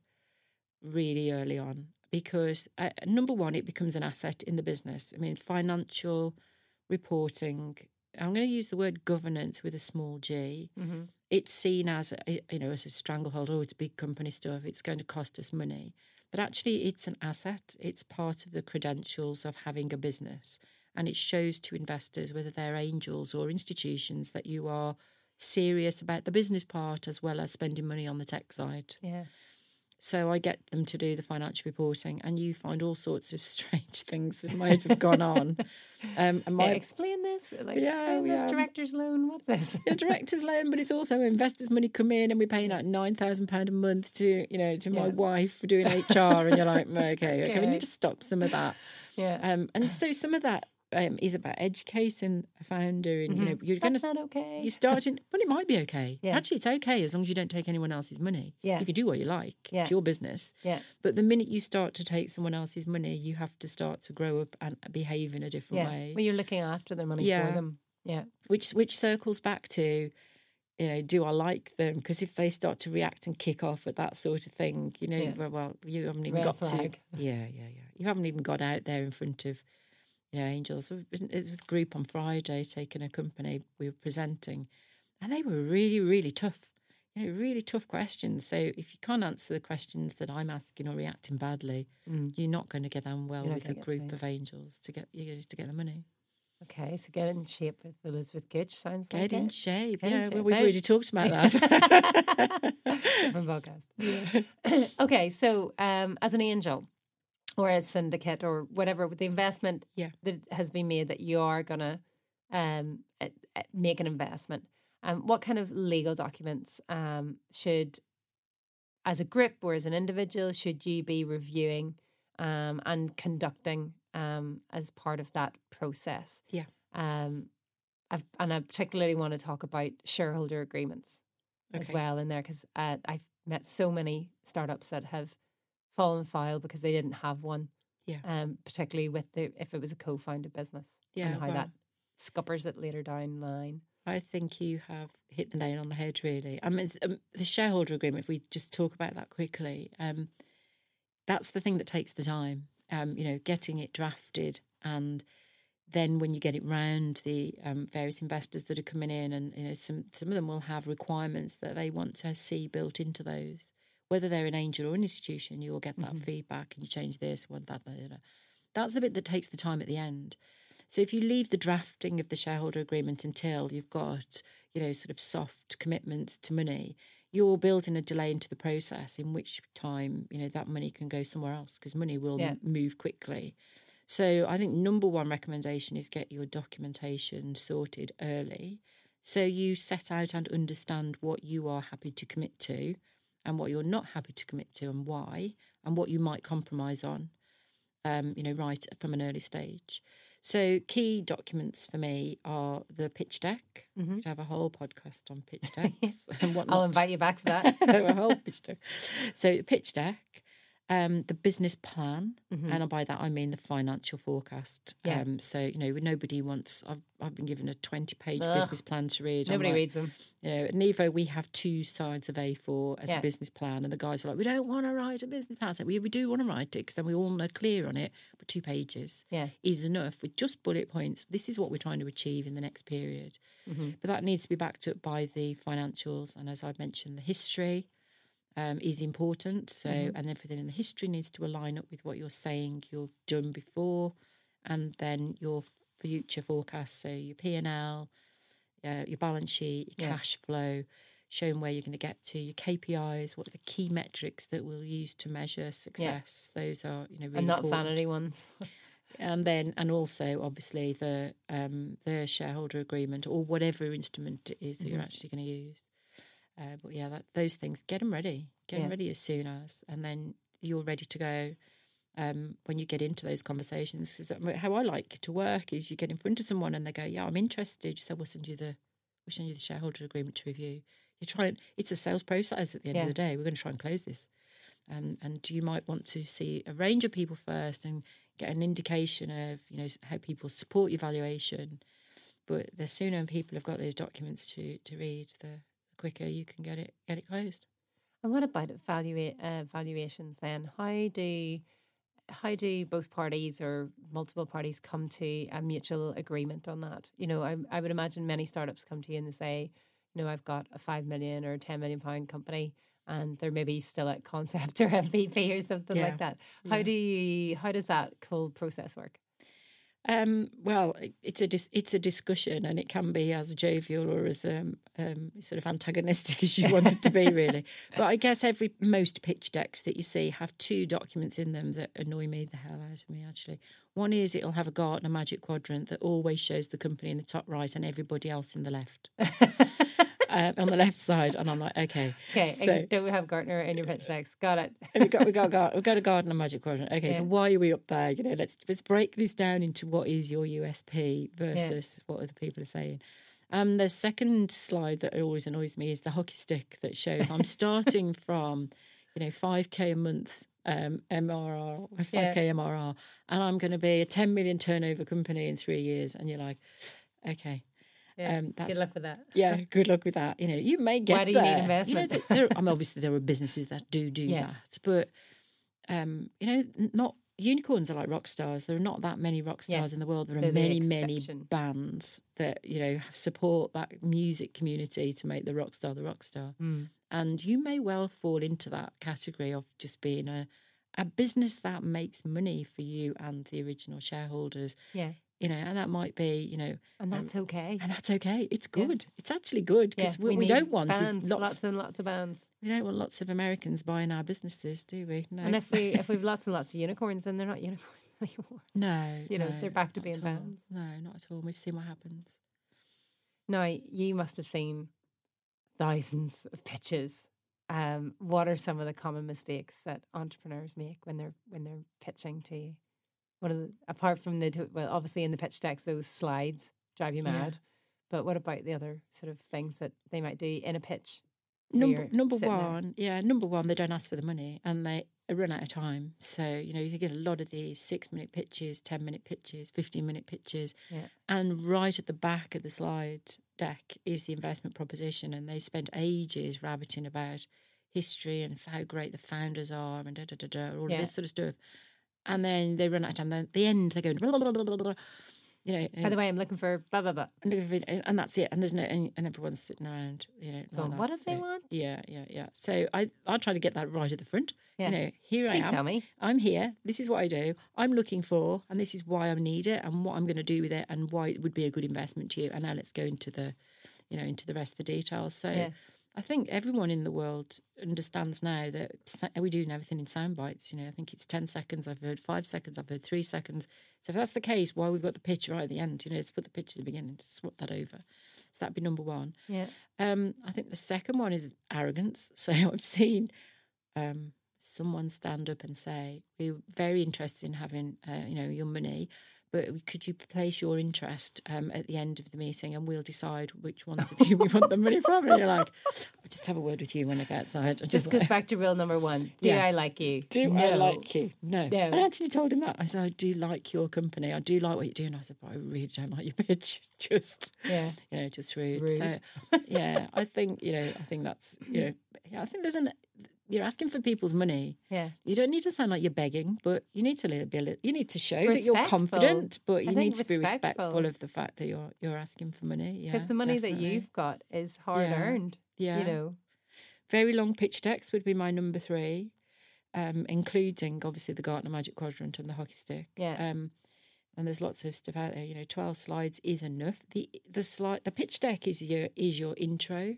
really early on because uh, number one, it becomes an asset in the business. I mean, financial reporting. I'm going to use the word governance with a small g Mm-hmm. it's seen as a, you know as a stranglehold. Oh, it's big company stuff. It's going to cost us money, but actually, it's an asset. It's part of the credentials of having a business, and it shows to investors whether they're angels or institutions that you are serious about the business part as well as spending money on the tech side. Yeah. So I get them to do the financial reporting, and you find all sorts of strange things that might have gone on. Um, and Yeah, explain this. Like, Yeah, explain this yeah. director's loan. What's this? a director's loan, but it's also investors' money come in, and we're paying like nine thousand pound a month to you know to my wife for doing HR, and you're like, okay, okay, we need to stop some of that. yeah. Um, and so some of that um, is about educating a founder, and you know you're going to not okay. you're starting, but it might be okay. Yeah. Actually, it's okay as long as you don't take anyone else's money. Yeah. you can do what you like. Yeah. It's your business. yeah. But the minute you start to take someone else's money, you have to start to grow up and behave in a different Yeah. way. Well, you're looking after their money Yeah. for them. Yeah. which which circles back to you know do i like them because if they start to react and kick off at that sort of thing you know Yeah. well, well you haven't even Red got flag. to yeah yeah yeah you haven't even got out there in front of you know angels it was a group on friday taking a company we were presenting and they were really really tough you know really tough questions so if you can't answer the questions that i'm asking or reacting badly Mm. you're not going to get on well with a group through. of angels to get you to get the money Okay, so get in shape with Elizabeth Gooch sounds like Get in it. shape. Get in yeah, shape. well, we've already talked about that. different podcast. okay, so um, as an angel or a syndicate or whatever, with the investment Yeah. that has been made that you are going to um, make an investment, um, what kind of legal documents um, should, as a group or as an individual, should you be reviewing um, and conducting um, as part of that process? Yeah. Um, I've, and I particularly want to talk about shareholder agreements as well in there because uh, I've met so many startups that have fallen foul because they didn't have one. Yeah. Um, particularly with the if it was a co-founded business. Yeah, And how wow. that scuppers it later down the line. I think you have hit the nail on the head, really. I mean, um, the shareholder agreement, if we just talk about that quickly, um, that's the thing that takes the time. Um, you know, getting it drafted and then when you get it round, the um, various investors that are coming in, and you know, some some of them will have requirements that they want to see built into those. Whether they're an angel or an institution, you'll get that mm-hmm. feedback and you change this, want that, that, that. That's the bit that takes the time at the end. So if you leave the drafting of the shareholder agreement until you've got, you know, sort of soft commitments to money, you're building a delay into the process in which time, you know, that money can go somewhere else because money will Yeah. m- move quickly. So I think number one recommendation is get your documentation sorted early. So you set out and understand what you are happy to commit to and what you're not happy to commit to and why and what you might compromise on um, you know, right from an early stage. So key documents for me are the pitch deck. We could have a whole podcast on pitch decks and whatnot. I'll invite you back for that. a whole pitch deck. So the pitch deck, um, the business plan, and by that I mean the financial forecast. Mm-hmm. Yeah. Um, so you know, nobody wants. I've I've been given a twenty-page business plan to read. Nobody like, reads them. you know, at Nevo, we have two sides of A4 as Yeah. a business plan, and the guys were like, "We don't want to write a business plan." Said, "We we do want to write it because then we all know clear on it." But two pages Yeah. is enough with just bullet points. This is what we're trying to achieve in the next period, Mm-hmm. but that needs to be backed up by the financials, and as I mentioned, the history um, is important. So, Mm-hmm. and everything in the history needs to align up with what you're saying you've done before, and then your future forecasts. So your P and L, uh, your balance sheet, your Yeah. cash flow, showing where you're going to get to, your KPIs, what are the key metrics that we'll use to measure success. Those are you know really and not important vanity ones. and then and also obviously the um the shareholder agreement or whatever instrument it is that Mm-hmm. you're actually going to use uh, but yeah that, those things get them ready. Get them ready as soon as and then you're ready to go um, when you get into those conversations. 'Cause how I like to work is you get in front of someone and they go yeah I'm interested. You say we'll send you the we'll send you the shareholder agreement to review. You try and it's a sales process at the end Yeah. of the day. We're going to try and close this. Um, and you might want to see a range of people first and get an indication of you know how people support your valuation. But the sooner people have got those documents to to read, the quicker you can get it get it closed. And what about evaluate uh, valuations then? How do how do both parties or multiple parties come to a mutual agreement on that? You know, I, I would imagine many startups come to you and they say, you know, I've got a five million or ten million pound company, and they're maybe still at concept or MVP or something Yeah. like that. How Yeah. do you how does that whole process work? Um, well, it's a dis- it's a discussion, and it can be as jovial or as um, um, sort of antagonistic as you want it to be, really. But I guess every most pitch decks that you see have two documents in them that annoy me the hell out of me. Actually, one is it'll have a Gartner Magic Quadrant that always shows the company in the top right and everybody else in the left. uh, on the left side, and I'm like, okay, Okay, so and don't we have Gartner in your pitch decks. Got it. we got we got we got a Gartner Magic Quadrant. Okay, so why are we up there? You know, let's let's break this down into what is your USP versus what other people are saying. Um, the second slide that always annoys me is the hockey stick that shows I'm starting from, you know, five k a month um, MRR, five k MRR, and I'm going to be a 10 million turnover company in three years. And you're like, okay, Yeah. um, Good luck with that. yeah, good luck with that. You know, you may get Why do you need investment? You know, there, I mean, obviously there are businesses that do do Yeah. that, but um, you know, not unicorns are like rock stars. There are not that many rock Yeah. stars in the world. There are They're the many, many bands that you know support that music community to make the rock star the rock star. Mm. And you may well fall into that category of just being a a business that makes money for you and the original shareholders Yeah. You know, and that might be, you know, And that's okay. and that's okay. It's Yeah. good. It's actually good Yeah, because what we, need don't want bands, is lots, lots and lots of bands. We don't want lots of Americans buying our businesses, do we? No. And if we if we've lots and lots of unicorns, then they're not unicorns anymore. no, you know, no, they're back to being bands. No, not at all. We've seen what happens. Now you must have seen thousands of pitches. Um, what are some of the common mistakes that entrepreneurs make when they're when they're pitching to you? What are the, apart from the well, obviously in the pitch decks, those slides drive you Yeah. mad. But what about the other sort of things that they might do in a pitch? Number number sitting there? one, yeah, number one, they don't ask for the money and they run out of time. So you know you get a lot of these six minute pitches, ten minute pitches, fifteen minute pitches, Yeah. and right at the back of the slide deck is the investment proposition, and they spend ages rabbiting about history and how great the founders are and da da da da all Yeah. of this sort of stuff. And then they run out of time. Then at the end, they're going, blah, blah, blah, blah, blah, you know, By the uh, way, I'm looking for blah blah blah. and, that's it. And there's no, and, and everyone's sitting around, you know. what do they want? Yeah, yeah, yeah. So I, I try to get that right at the front. Yeah. You know, here Please I am. tell me. I'm here. This is what I do. I'm looking for, and this is why I need it, and what I'm going to do with it, and why it would be a good investment to you. And now let's go into the, you know, into the rest of the details. So. Yeah. I think everyone in the world understands now that sa- we doing everything in sound bites. You know, I think it's 10 seconds, I've heard five seconds, I've heard three seconds. So if that's the case, why we've got the pitch right at the end? You know, let's put the pitch at the beginning, to swap that over. So that'd be number one. Yeah. Um, I think the second one is arrogance. So I've seen um, someone stand up and say, "We're very interested in having, uh, you know, your money, but could you place your interest um, at the end of the meeting, and we'll decide which ones of you we want the money from?" And you're like, "I'll just have a word with you when I get outside." I'm Just goes like, back to rule number one. Do Yeah. I like you? do no. I like you? No. No. I actually told him that. I said, I do like your company. I do like what you do. And I said, but I really don't like your pitch. Just, Yeah. you know, just rude. rude. So, yeah, I think, you know, I think that's, you know, yeah, I think there's an, you're asking for people's money. Yeah. You don't need to sound like you're begging, but you need to be a little, you need to show that you're confident, but you need to be respectful. respectful of the fact that you're you're asking for money. Yeah, Because the money that you've got is hard Yeah. earned. yeah, You know. very long pitch decks would be my number three, um, including obviously the Gartner Magic Quadrant and the hockey stick. Yeah. Um, and there's lots of stuff out there. You know, twelve slides is enough. the the slide The pitch deck is your is your intro,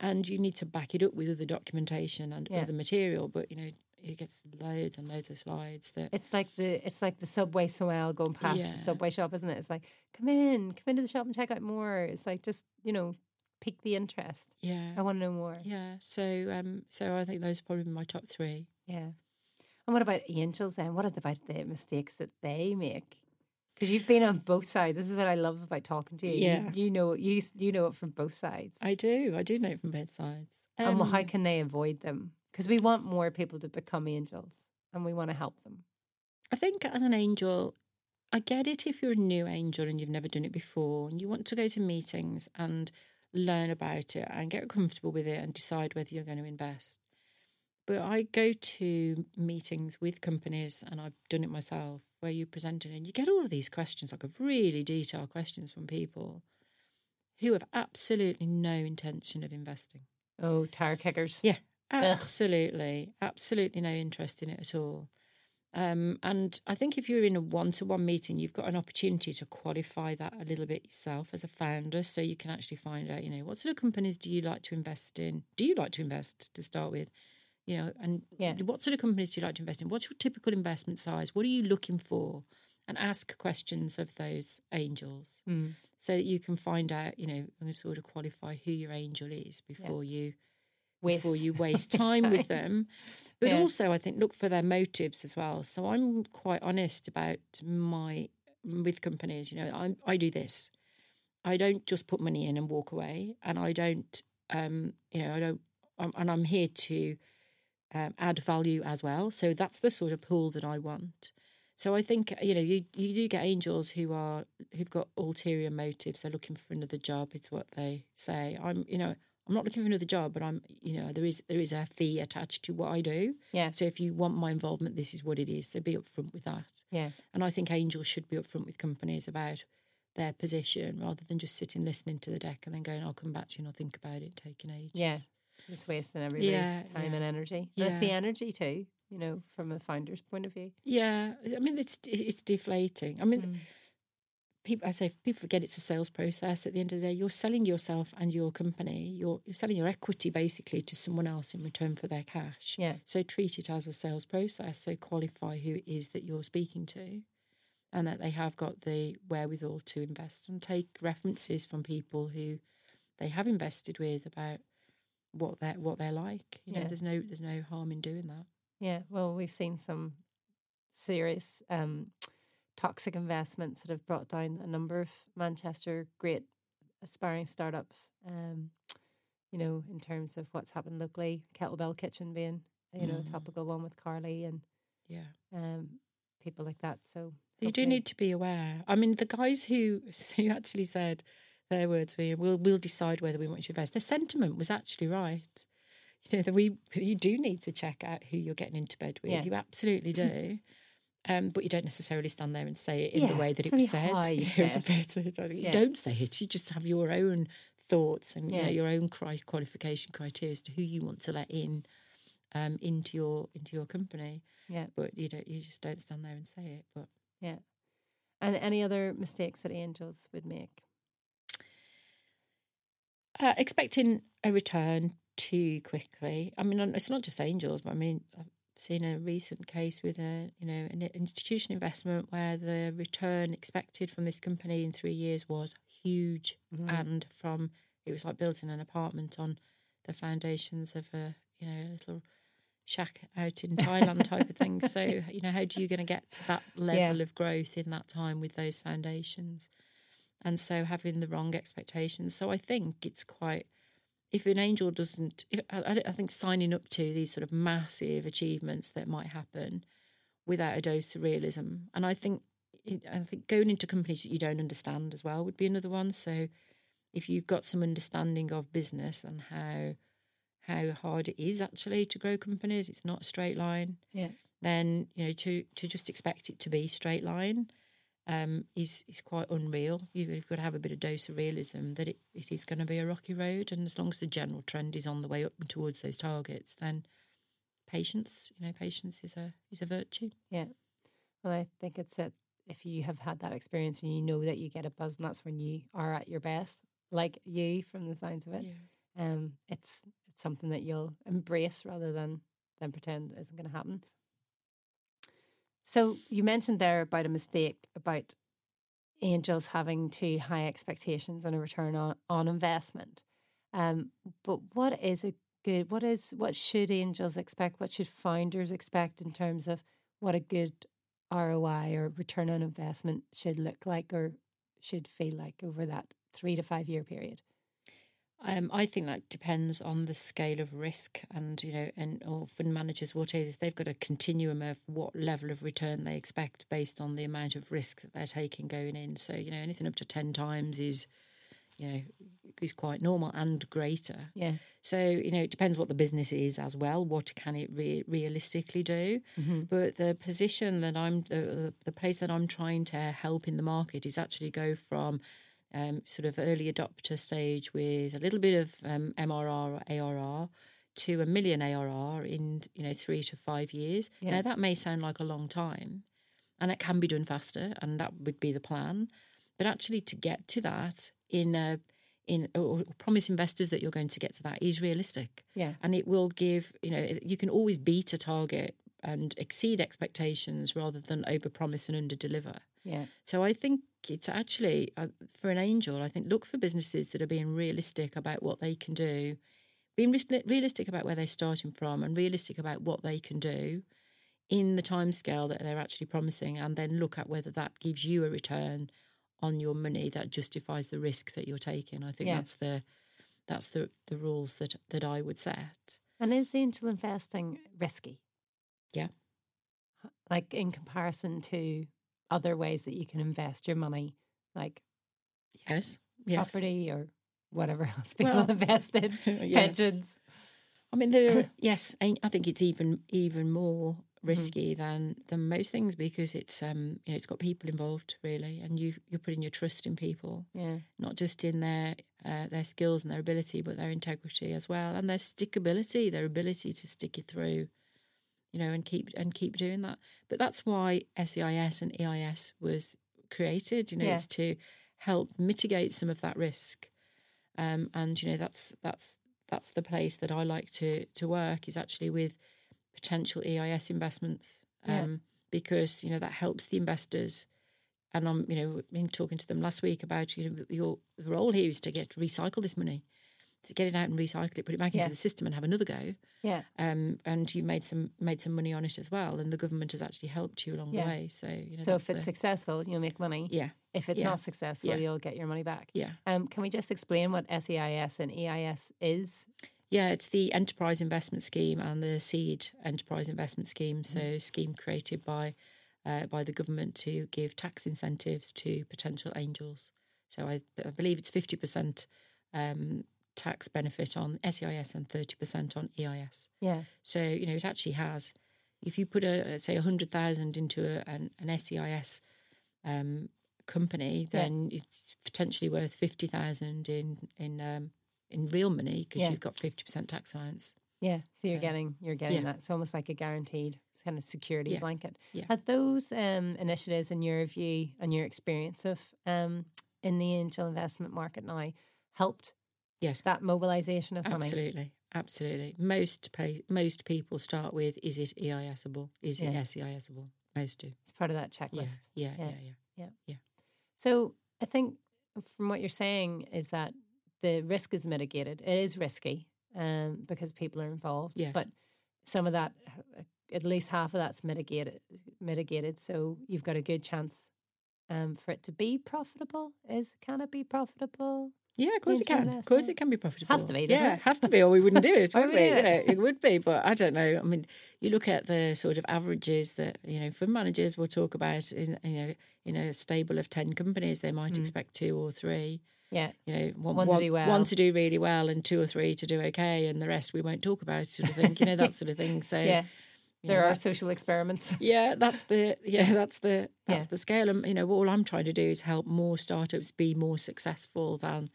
and you need to back it up with other documentation and Yeah. other material. But you know, it gets loads and loads of slides that. It's like the it's like the subway Soel going past Yeah. the subway shop, isn't it? It's like, come in, come into the shop and check out more. It's like just, you know, pique the interest. yeah, I want to know more. yeah. So um, so I think those are probably my top three. Yeah. And what about angels then? What about the mistakes that they make? Because you've been on both sides. This is what I love about talking to you. You- Yeah. You, know you you know it from both sides. I do. I do know from both sides. and Um, how can they avoid them? Because we want more people to become angels and we want to help them. I think as an angel, I get it if you're a new angel and you've never done it before and you want to go to meetings and learn about it and get comfortable with it and decide whether you're going to invest. But I go to meetings with companies and I've done it myself where you present it and you get all of these questions, like really detailed questions from people who have absolutely no intention of investing. Oh, tire kickers. Yeah, absolutely, absolutely no interest in it at all. Um, and I think if you're in a one-to-one meeting, you've got an opportunity to qualify that a little bit yourself as a founder, so you can actually find out, you know, what sort of companies do you like to invest in? Do you like to invest to start with? You know, and Yeah. what sort of companies do you like to invest in? What's your typical investment size? What are you looking for? And ask questions of those angels Mm. so that you can find out, you know, and sort of qualify who your angel is before you before Waste- you waste time with them. But Yeah. also, I think look for their motives as well. So I'm quite honest about my with companies. You know, I I do this. I don't just put money in and walk away, and I don't, um, you know, I don't, um, and I'm here to um, add value as well. So that's the sort of pool that I want. So I think you know you you do get angels who are who've got ulterior motives. They're looking for another job. It's what they say. I'm you know I'm not looking for another job, but I'm you know there is there is a fee attached to what I do. Yeah. So if you want my involvement, this is what it is. So be upfront with that. Yeah. And I think angels should be upfront with companies about their position rather than just sitting listening to the deck and then going, I'll come back to you and I'll think about it, taking ages. Yeah. Just wasting everybody's Yeah, time yeah. and energy. It's the energy too, you know, from a founder's point of view. Yeah. I mean, it's it's deflating. I mean, Mm. people, I say people forget it's a sales process. At the end of the day, you're selling yourself and your company. You're you're selling your equity basically to someone else in return for their cash. Yeah. So treat it as a sales process. So qualify who it is that you're speaking to, and that they have got the wherewithal to invest and take references from people who they have invested with about what they're what they're like. You know, Yeah. there's no there's no harm in doing that. Yeah, well, we've seen some serious um, toxic investments that have brought down a number of Manchester great aspiring startups. Um, you know, in terms of what's happened locally, Kettlebell Kitchen being you know a Mm. topical one with Carly and Yeah. um, people like that. So You do need to be aware. I mean, the guys who who actually said their words were, "We'll we'll decide whether we want to invest." Their sentiment was actually right. You know that we you do need to check out who you're getting into bed with. Yeah. You absolutely do. Um, but you don't necessarily stand there and say it in the way that it's it was said. you was a bit. Yeah. You don't say it. You just have your own thoughts and you know, your own cri- qualification criteria as to who you want to let in um, into your into your company. Yeah. But you don't. You just don't stand there and say it. But Yeah. And any other mistakes that angels would make? Uh, expecting a return too quickly. I mean, it's not just angels, but I mean, I've seen a recent case with a you know an institution investment where the return expected from this company in three years was huge, Mhm. and from it was like building an apartment on the foundations of a you know a little shack out in Thailand type of thing. So you know, how do you going to get to that level of growth in that time with those foundations? And so having the wrong expectations. So I think it's quite. If an angel doesn't, if, I, I think signing up to these sort of massive achievements that might happen without a dose of realism, and I think, it, I think going into companies that you don't understand as well would be another one. So, if you've got some understanding of business and how how hard it is actually to grow companies, it's not a straight line. Yeah. Then you know to to just expect it to be straight line um, is is quite unreal. You- You've got to have a bit of dose of realism that it, it is going to be a rocky road, and as long as the general trend is on the way up and towards those targets, then patience, you know, patience is a is a virtue. Yeah. Well, I think it's that if you have had that experience and you know that you get a buzz, and that's when you are at your best, like you from the signs of it. Um, it's it's something that you'll embrace rather than than pretend isn't going to happen. So you mentioned there about a mistake about angels having too high expectations and a return on, on investment. Um, but what is a good? What is what should angels expect? What should founders expect in terms of what a good ROI or return on investment should look like or should feel like over that three to five year period? Um, I think that depends on the scale of risk, and you know, and or fund managers, what is they've got a continuum of what level of return they expect based on the amount of risk that they're taking going in. So you know, anything up to ten times is, you know, is quite normal and greater. Yeah. So you know, it depends what the business is as well. What can it re- realistically do? But the position that I'm, the, the place that I'm trying to help in the market is actually go from um, sort of early adopter stage with a little bit of um, MRR or ARR to a million ARR in you know three to five years. Yeah. Now that may sound like a long time, and it can be done faster, and that would be the plan. But actually, to get to that in a in or or promise investors that you're going to get to that is realistic Yeah. and it will give you know you can always beat a target and exceed expectations rather than overpromise and underdeliver Yeah. so i think it's actually uh, for an angel i think look for businesses that are being realistic about what they can do being realistic about where they're starting from and realistic about what they can do in the time scale that they're actually promising and then look at whether that gives you a return on your money that justifies the risk that you're taking i think Yeah. that's the that's the the rules that that i would set And is angel investing risky? Yeah. Like in comparison to other ways that you can invest your money, like Yes. Yes. property or whatever else people Well, invest in, yeah. pensions. I mean, there. Are, yes, I I think it's even even more risky than than most things because it's um you know it's got people involved really, and you you're putting your trust in people, Yeah. not just in their uh, their skills and their ability, but their integrity as well, and their stickability, their ability to stick it through, you know, and keep and keep doing that. But that's why SEIS and EIS was created. You know, Yeah. it's to help mitigate some of that risk. Um, and you know, that's that's that's the place that I like to to work is actually with potential EIS investments, um, Yeah. because you know that helps the investors. And I'm, you know, been talking to them last week about you know your role here is to get recycle this money, to get it out and recycle it, put it back Yeah. into the system, and have another go Yeah. um, and you made some made some money on it as well, and the government has actually helped you along Yeah. the way. So you know, So if it's the- successful, you'll make money. yeah, If it's Yeah. not successful, you'll get your money back. yeah, Um, can we just explain what SEIS and EIS is? yeah, it's the enterprise investment scheme and the seed enterprise investment scheme. Mm-hmm. So scheme created by uh, by the government to give tax incentives to potential angels. So I, I believe it's fifty percent um, tax benefit on SEIS and thirty percent on EIS. Yeah. So you know, it actually has. If you put a say a hundred thousand into a, an, an SEIS um, company, Yeah. then it's potentially worth fifty thousand in in um, in real money because Yeah. you've got fifty percent tax allowance. Yeah. So you're getting you're getting yeah. that. It's almost like a guaranteed kind of security Yeah. blanket. Yeah. Have those um, initiatives, in your view and your experience of um, in the angel investment market now, helped Yes, that mobilization of money? absolutely, absolutely. Most pay, most people start with is it EISable? Is Yeah. it SEISable? Most do. It's part of that Yeah, checklist. yeah, Yeah. yeah, yeah. So I think from what you're saying is that the risk is mitigated. It is risky um, because people are involved. Yes. But some of that, at least half of that's mitigated. Mitigated. So you've got a good chance um, for it to be profitable. Is can it be profitable? Yeah, of course it can. Of course investment. it can be profitable. Has to be, doesn't yeah, it? has to be, or we wouldn't do it, would we? we You know, it? it would be, but I don't know. I mean, you look at the sort of averages that you know fund managers will talk about in you know in a stable of ten companies, they might hmm. expect two or three. Yeah. You know, one, One to do well. one to do really well, and two or three to do okay, and the rest we won't talk about, sort of thing. You know that sort of thing. So Yeah. There know, are social experiments. yeah, that's the yeah, that's the that's Yeah. the scale. And you know, all I'm trying to do is help more startups be more successful than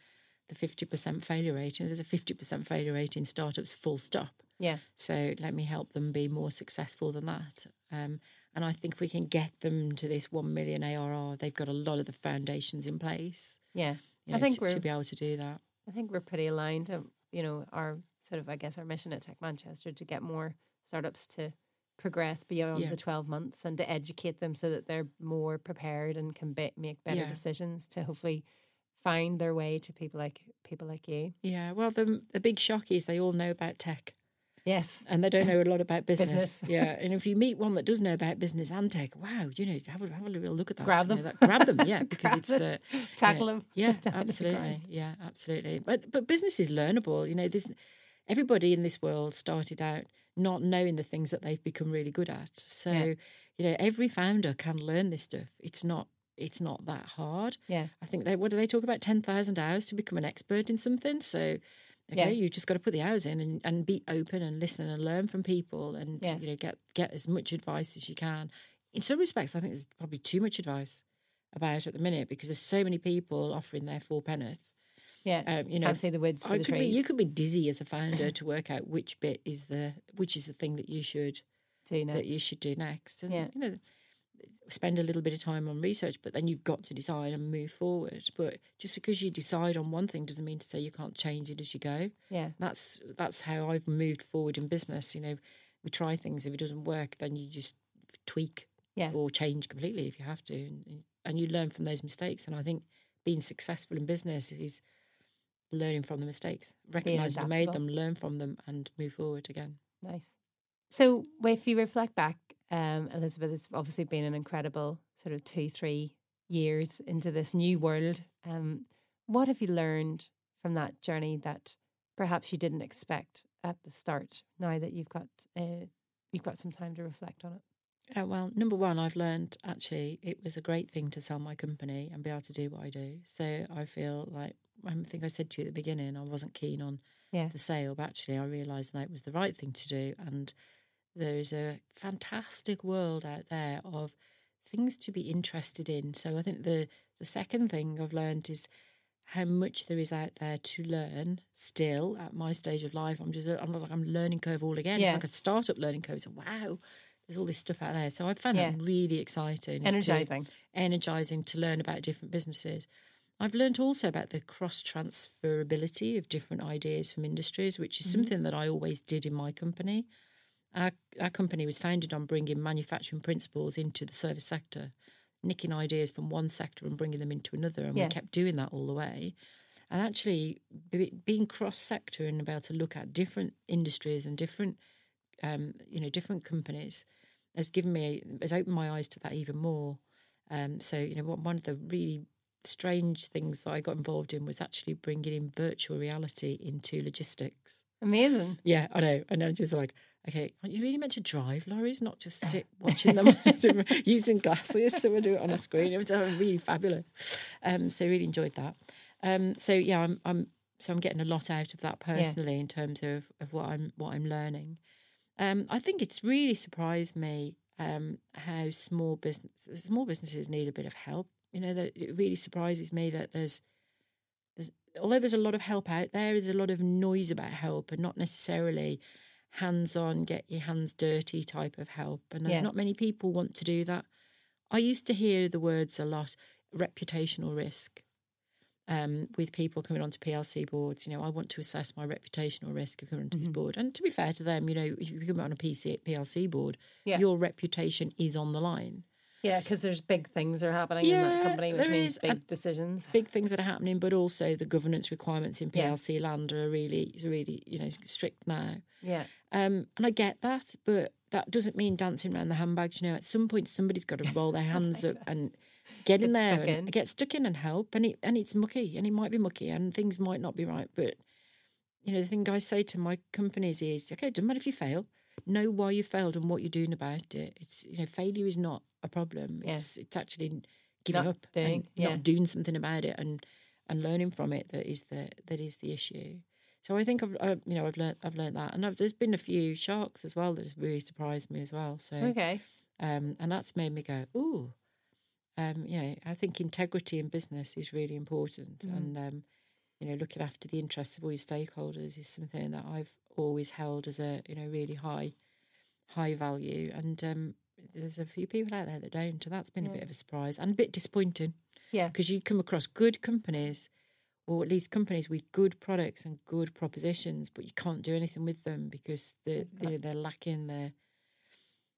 the fifty percent failure rate. And there's a fifty percent failure rate in startups, full stop. Yeah. So let me help them be more successful than that. Um, and I think if we can get them to this one million ARR, they've got a lot of the foundations in place. Yeah. You I think to, we're to be able to do that. I think we're pretty aligned. To, you know, our sort of, I guess, our mission at Tech Manchester to get more startups to progress beyond Yeah. the 12 months and to educate them so that they're more prepared and can be, make better Yeah. decisions to hopefully find their way to people like people like you. Yeah. Well, the the big shock is they all know about tech. Yes. and they don't know a lot about business. Business. Yeah, and if you meet one that does know about business and tech, wow, you know, have a, have a real look at that. Grab you know, them. that- grab them, yeah, because it's uh, you Tackle know, them. Yeah, absolutely, yeah, absolutely. But but business is learnable. You know, this everybody in this world started out not knowing the things that they've become really good at. So Yeah. you know, every founder can learn this stuff. It's not it's not that hard. Yeah. I think they what do they talk about ten thousand hours to become an expert in something. So okay, Yeah. you just got to put the hours in and, and be open and listen and learn from people and Yeah. you know get get as much advice as you can. In some respects, I think there's probably too much advice about at the minute because there's so many people offering their four penneth. Yeah. Um, you know, can't see the woods for I the could trees. be, you could be dizzy as a founder to work out which bit is the which is the thing that you should do that you next. should do next. And Yeah. you know, spend a little bit of time on research, but then you've got to decide and move forward. But just because you decide on one thing doesn't mean to say you can't change it as you go. Yeah. That's that's how I've moved forward in business. You know, we try things. If it doesn't work, then you just tweak Yeah. or change completely if you have to, and, and you learn from those mistakes. And I think being successful in business is learning from the mistakes, recognizing you made them, learn from them, and move forward again. Nice. So, if you reflect back, um, Elizabeth, it's obviously been an incredible sort of two, three years into this new world. Um, what have you learned from that journey that perhaps you didn't expect at the start? Now that you've got uh, you've got some time to reflect on it. Uh, well, number one, I've learned actually it was a great thing to sell my company and be able to do what I do. So I feel like I think I said to you at the beginning, I wasn't keen on Yeah. the sale, but actually I realised that it was the right thing to do. And there is a fantastic world out there of things to be interested in. So I think the the second thing I've learned is how much there is out there to learn still at my stage of life. I'm just I'm like I'm learning curve all again. Yeah. It's like a startup learning curve. It's like, wow, there's all this stuff out there. So I found Yeah. that really exciting, to- Energizing. energizing to learn about different businesses. I've learned also about the cross transferability of different ideas from industries, which is Mm-hmm. something that I always did in my company. Our, our company was founded on bringing manufacturing principles into the service sector, nicking ideas from one sector and bringing them into another. And Yeah. we kept doing that all the way. And actually, be, being cross sector and able to look at different industries and different, um, you know, different companies has given me, has opened my eyes to that even more. Um, so, you know, one of the really strange things that I got involved in was actually bringing in virtual reality into logistics. Amazing. Yeah, I know. And I'm just like, okay, aren't you really meant to drive lorries, not just sit watching them using glasses to do it on a screen? It was uh, really fabulous. Um, so really enjoyed that. Um, so yeah, I'm, I'm so I'm getting a lot out of that personally in terms of, of what I'm what I'm learning. Um, I think it's really surprised me um, how small business small businesses need a bit of help. You know, that it really surprises me that there's there's although there's a lot of help out there, there's a lot of noise about help and not necessarily hands on, get your hands dirty type of help. And there's Yeah. not many people want to do that. I used to hear the words a lot reputational risk um, with people coming onto PLC boards. You know, I want to assess my reputational risk of coming onto Mm-hmm. this board. And to be fair to them, you know, if you come on a PC, PLC board, Yeah. your reputation is on the line. Yeah, because there's big things are happening in that company, which means big decisions. big things that are happening, but also the governance requirements in Yeah. PLC land are really, really, you know, strict now. Yeah. Um, and I get that, but that doesn't mean dancing around the handbags. You know, at some point somebody's got to roll their hands up and get in there and in. get stuck in and help. And it and it's mucky, and it might be mucky, and things might not be right. But you know, the thing I say to my companies is, okay, it doesn't matter if you fail. Know why you failed and what you're doing about it. It's you know, failure is not a problem. Yeah. It's it's actually giving Not up doing- and yeah. not doing something about it and and learning from it that is the that is the issue. So I think I've I, you know I've learned I've learned that, and I've, there's been a few sharks as well that has really surprised me as well. So Okay. um, and that's made me go, ooh, um, you know, I think integrity in business is really important, Mm. and um, you know, looking after the interests of all your stakeholders is something that I've always held as a you know really high high value, and um, there's a few people out there that don't, and that's been a bit of a surprise and a bit disappointing Yeah. because you come across good companies or at least companies with good products and good propositions but you can't do anything with them because they're, you know, they're lacking their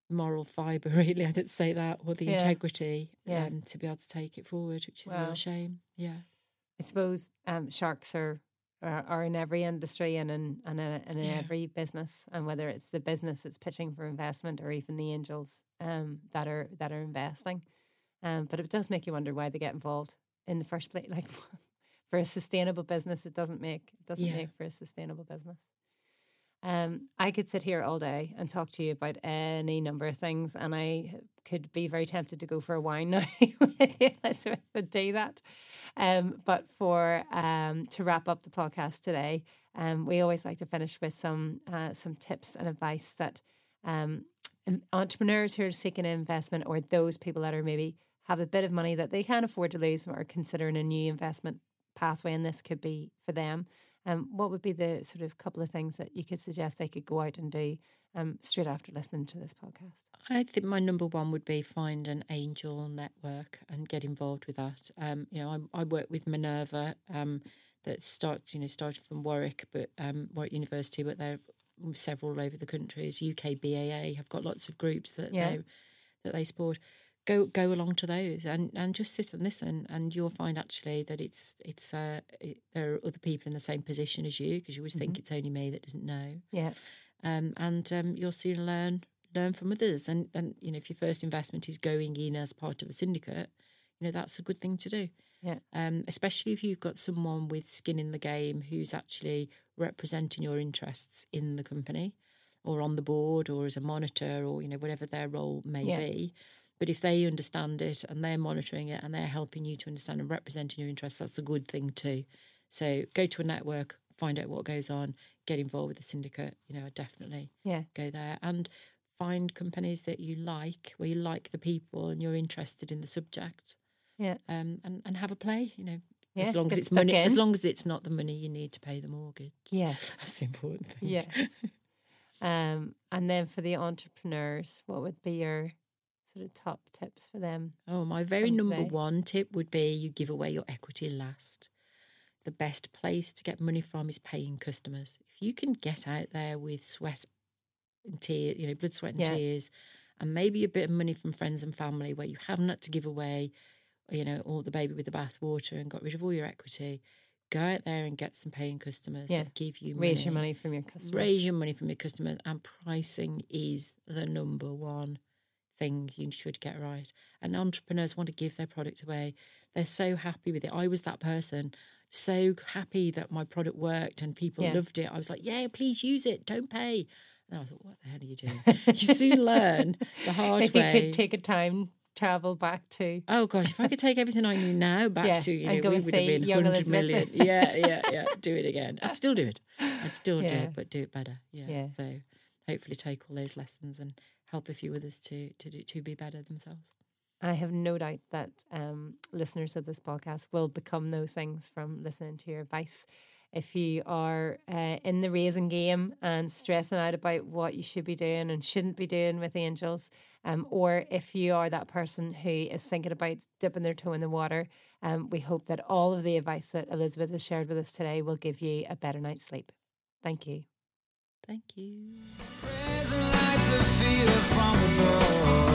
moral fibre really i'd say that or the Yeah. integrity Yeah. um, to be able to take it forward which is a real shame yeah I suppose um, sharks are, are are in every industry and in and in, and in Yeah. every business, and whether it's the business that's pitching for investment or even the angels um, that are that are investing. Um, but it does make you wonder why they get involved in the first place. Like for a sustainable business, it doesn't make it doesn't Yeah. make for a sustainable business. Um, I could sit here all day and talk to you about any number of things, and I could be very tempted to go for a wine now with you, Elizabeth, and do that. Um, but for um, to wrap up the podcast today, um, we always like to finish with some uh, some tips and advice that um, entrepreneurs who are seeking an investment, or those people that are maybe have a bit of money that they can't afford to lose, or considering a new investment pathway, and this could be for them. Um, what would be the sort of couple of things that you could suggest they could go out and do um, straight after listening to this podcast? I think my number one would be find an angel network and get involved with that. Um, you know, I, I work with Minerva, um, that starts, you know, started from Warwick, but um, Warwick University, but they're several all over the countries. UK BAA have got lots of groups that Yeah. they that they support. Go go along to those and, and just sit and listen, and you'll find actually that it's it's uh, it, there are other people in the same position as you because you always think it's only me that doesn't know Yeah, um, and um, you'll soon learn learn from others. And and you know, if your first investment is going in as part of a syndicate, you know that's a good thing to do. Yeah. Um, especially if you've got someone with skin in the game who's actually representing your interests in the company, or on the board, or as a monitor, or you know whatever their role may Yeah. be. But if they understand it and they're monitoring it and they're helping you to understand and representing your interests, that's a good thing too. So go to a network, find out what goes on, get involved with the syndicate. You know, definitely yeah, go there and find companies that you like, where you like the people and you're interested in the subject. Yeah. Um, and, and have a play, you know, yeah. as long as it's money, as long as it's not the money you need to pay the mortgage. Yes. That's the important thing. Yes. Um, and then for the entrepreneurs, what would be your sort of top tips for them? Oh, my very number today? one tip would be you give away your equity last. The best place to get money from is paying customers. If you can get out there with sweat and tears, you know, blood, sweat, and Yeah. tears, and maybe a bit of money from friends and family where you haven't had to give away, you know, all the baby with the bathwater and got rid of all your equity, go out there and get some paying customers Yeah. that give you money. Raise your money from your customers. Raise your money from your customers, and pricing is the number one thing you should get right. And entrepreneurs want to give their product away. They're so happy with it. I was that person, so happy that my product worked and people Yeah. loved it. I was like, yeah, please use it, don't pay. And I was like, what the hell are you doing? you soon learn the hard if way. you could take a time travel back to Oh gosh, if I could take everything I knew now back Yeah, to, you know, go we would have been young 100 Elizabeth. million. Yeah, yeah, yeah. Do it again. I'd still do it. I'd still do it, but do it better. Yeah. Yeah. So hopefully take all those lessons and help a few others to to do, to be better themselves. I have no doubt that um, listeners of this podcast will become those things from listening to your advice. If you are uh, in the raising game and stressing out about what you should be doing and shouldn't be doing with angels, um, or if you are that person who is thinking about dipping their toe in the water, um, we hope that all of the advice that Elizabeth has shared with us today will give you a better night's sleep. Thank you. Thank you. Like the fear from above.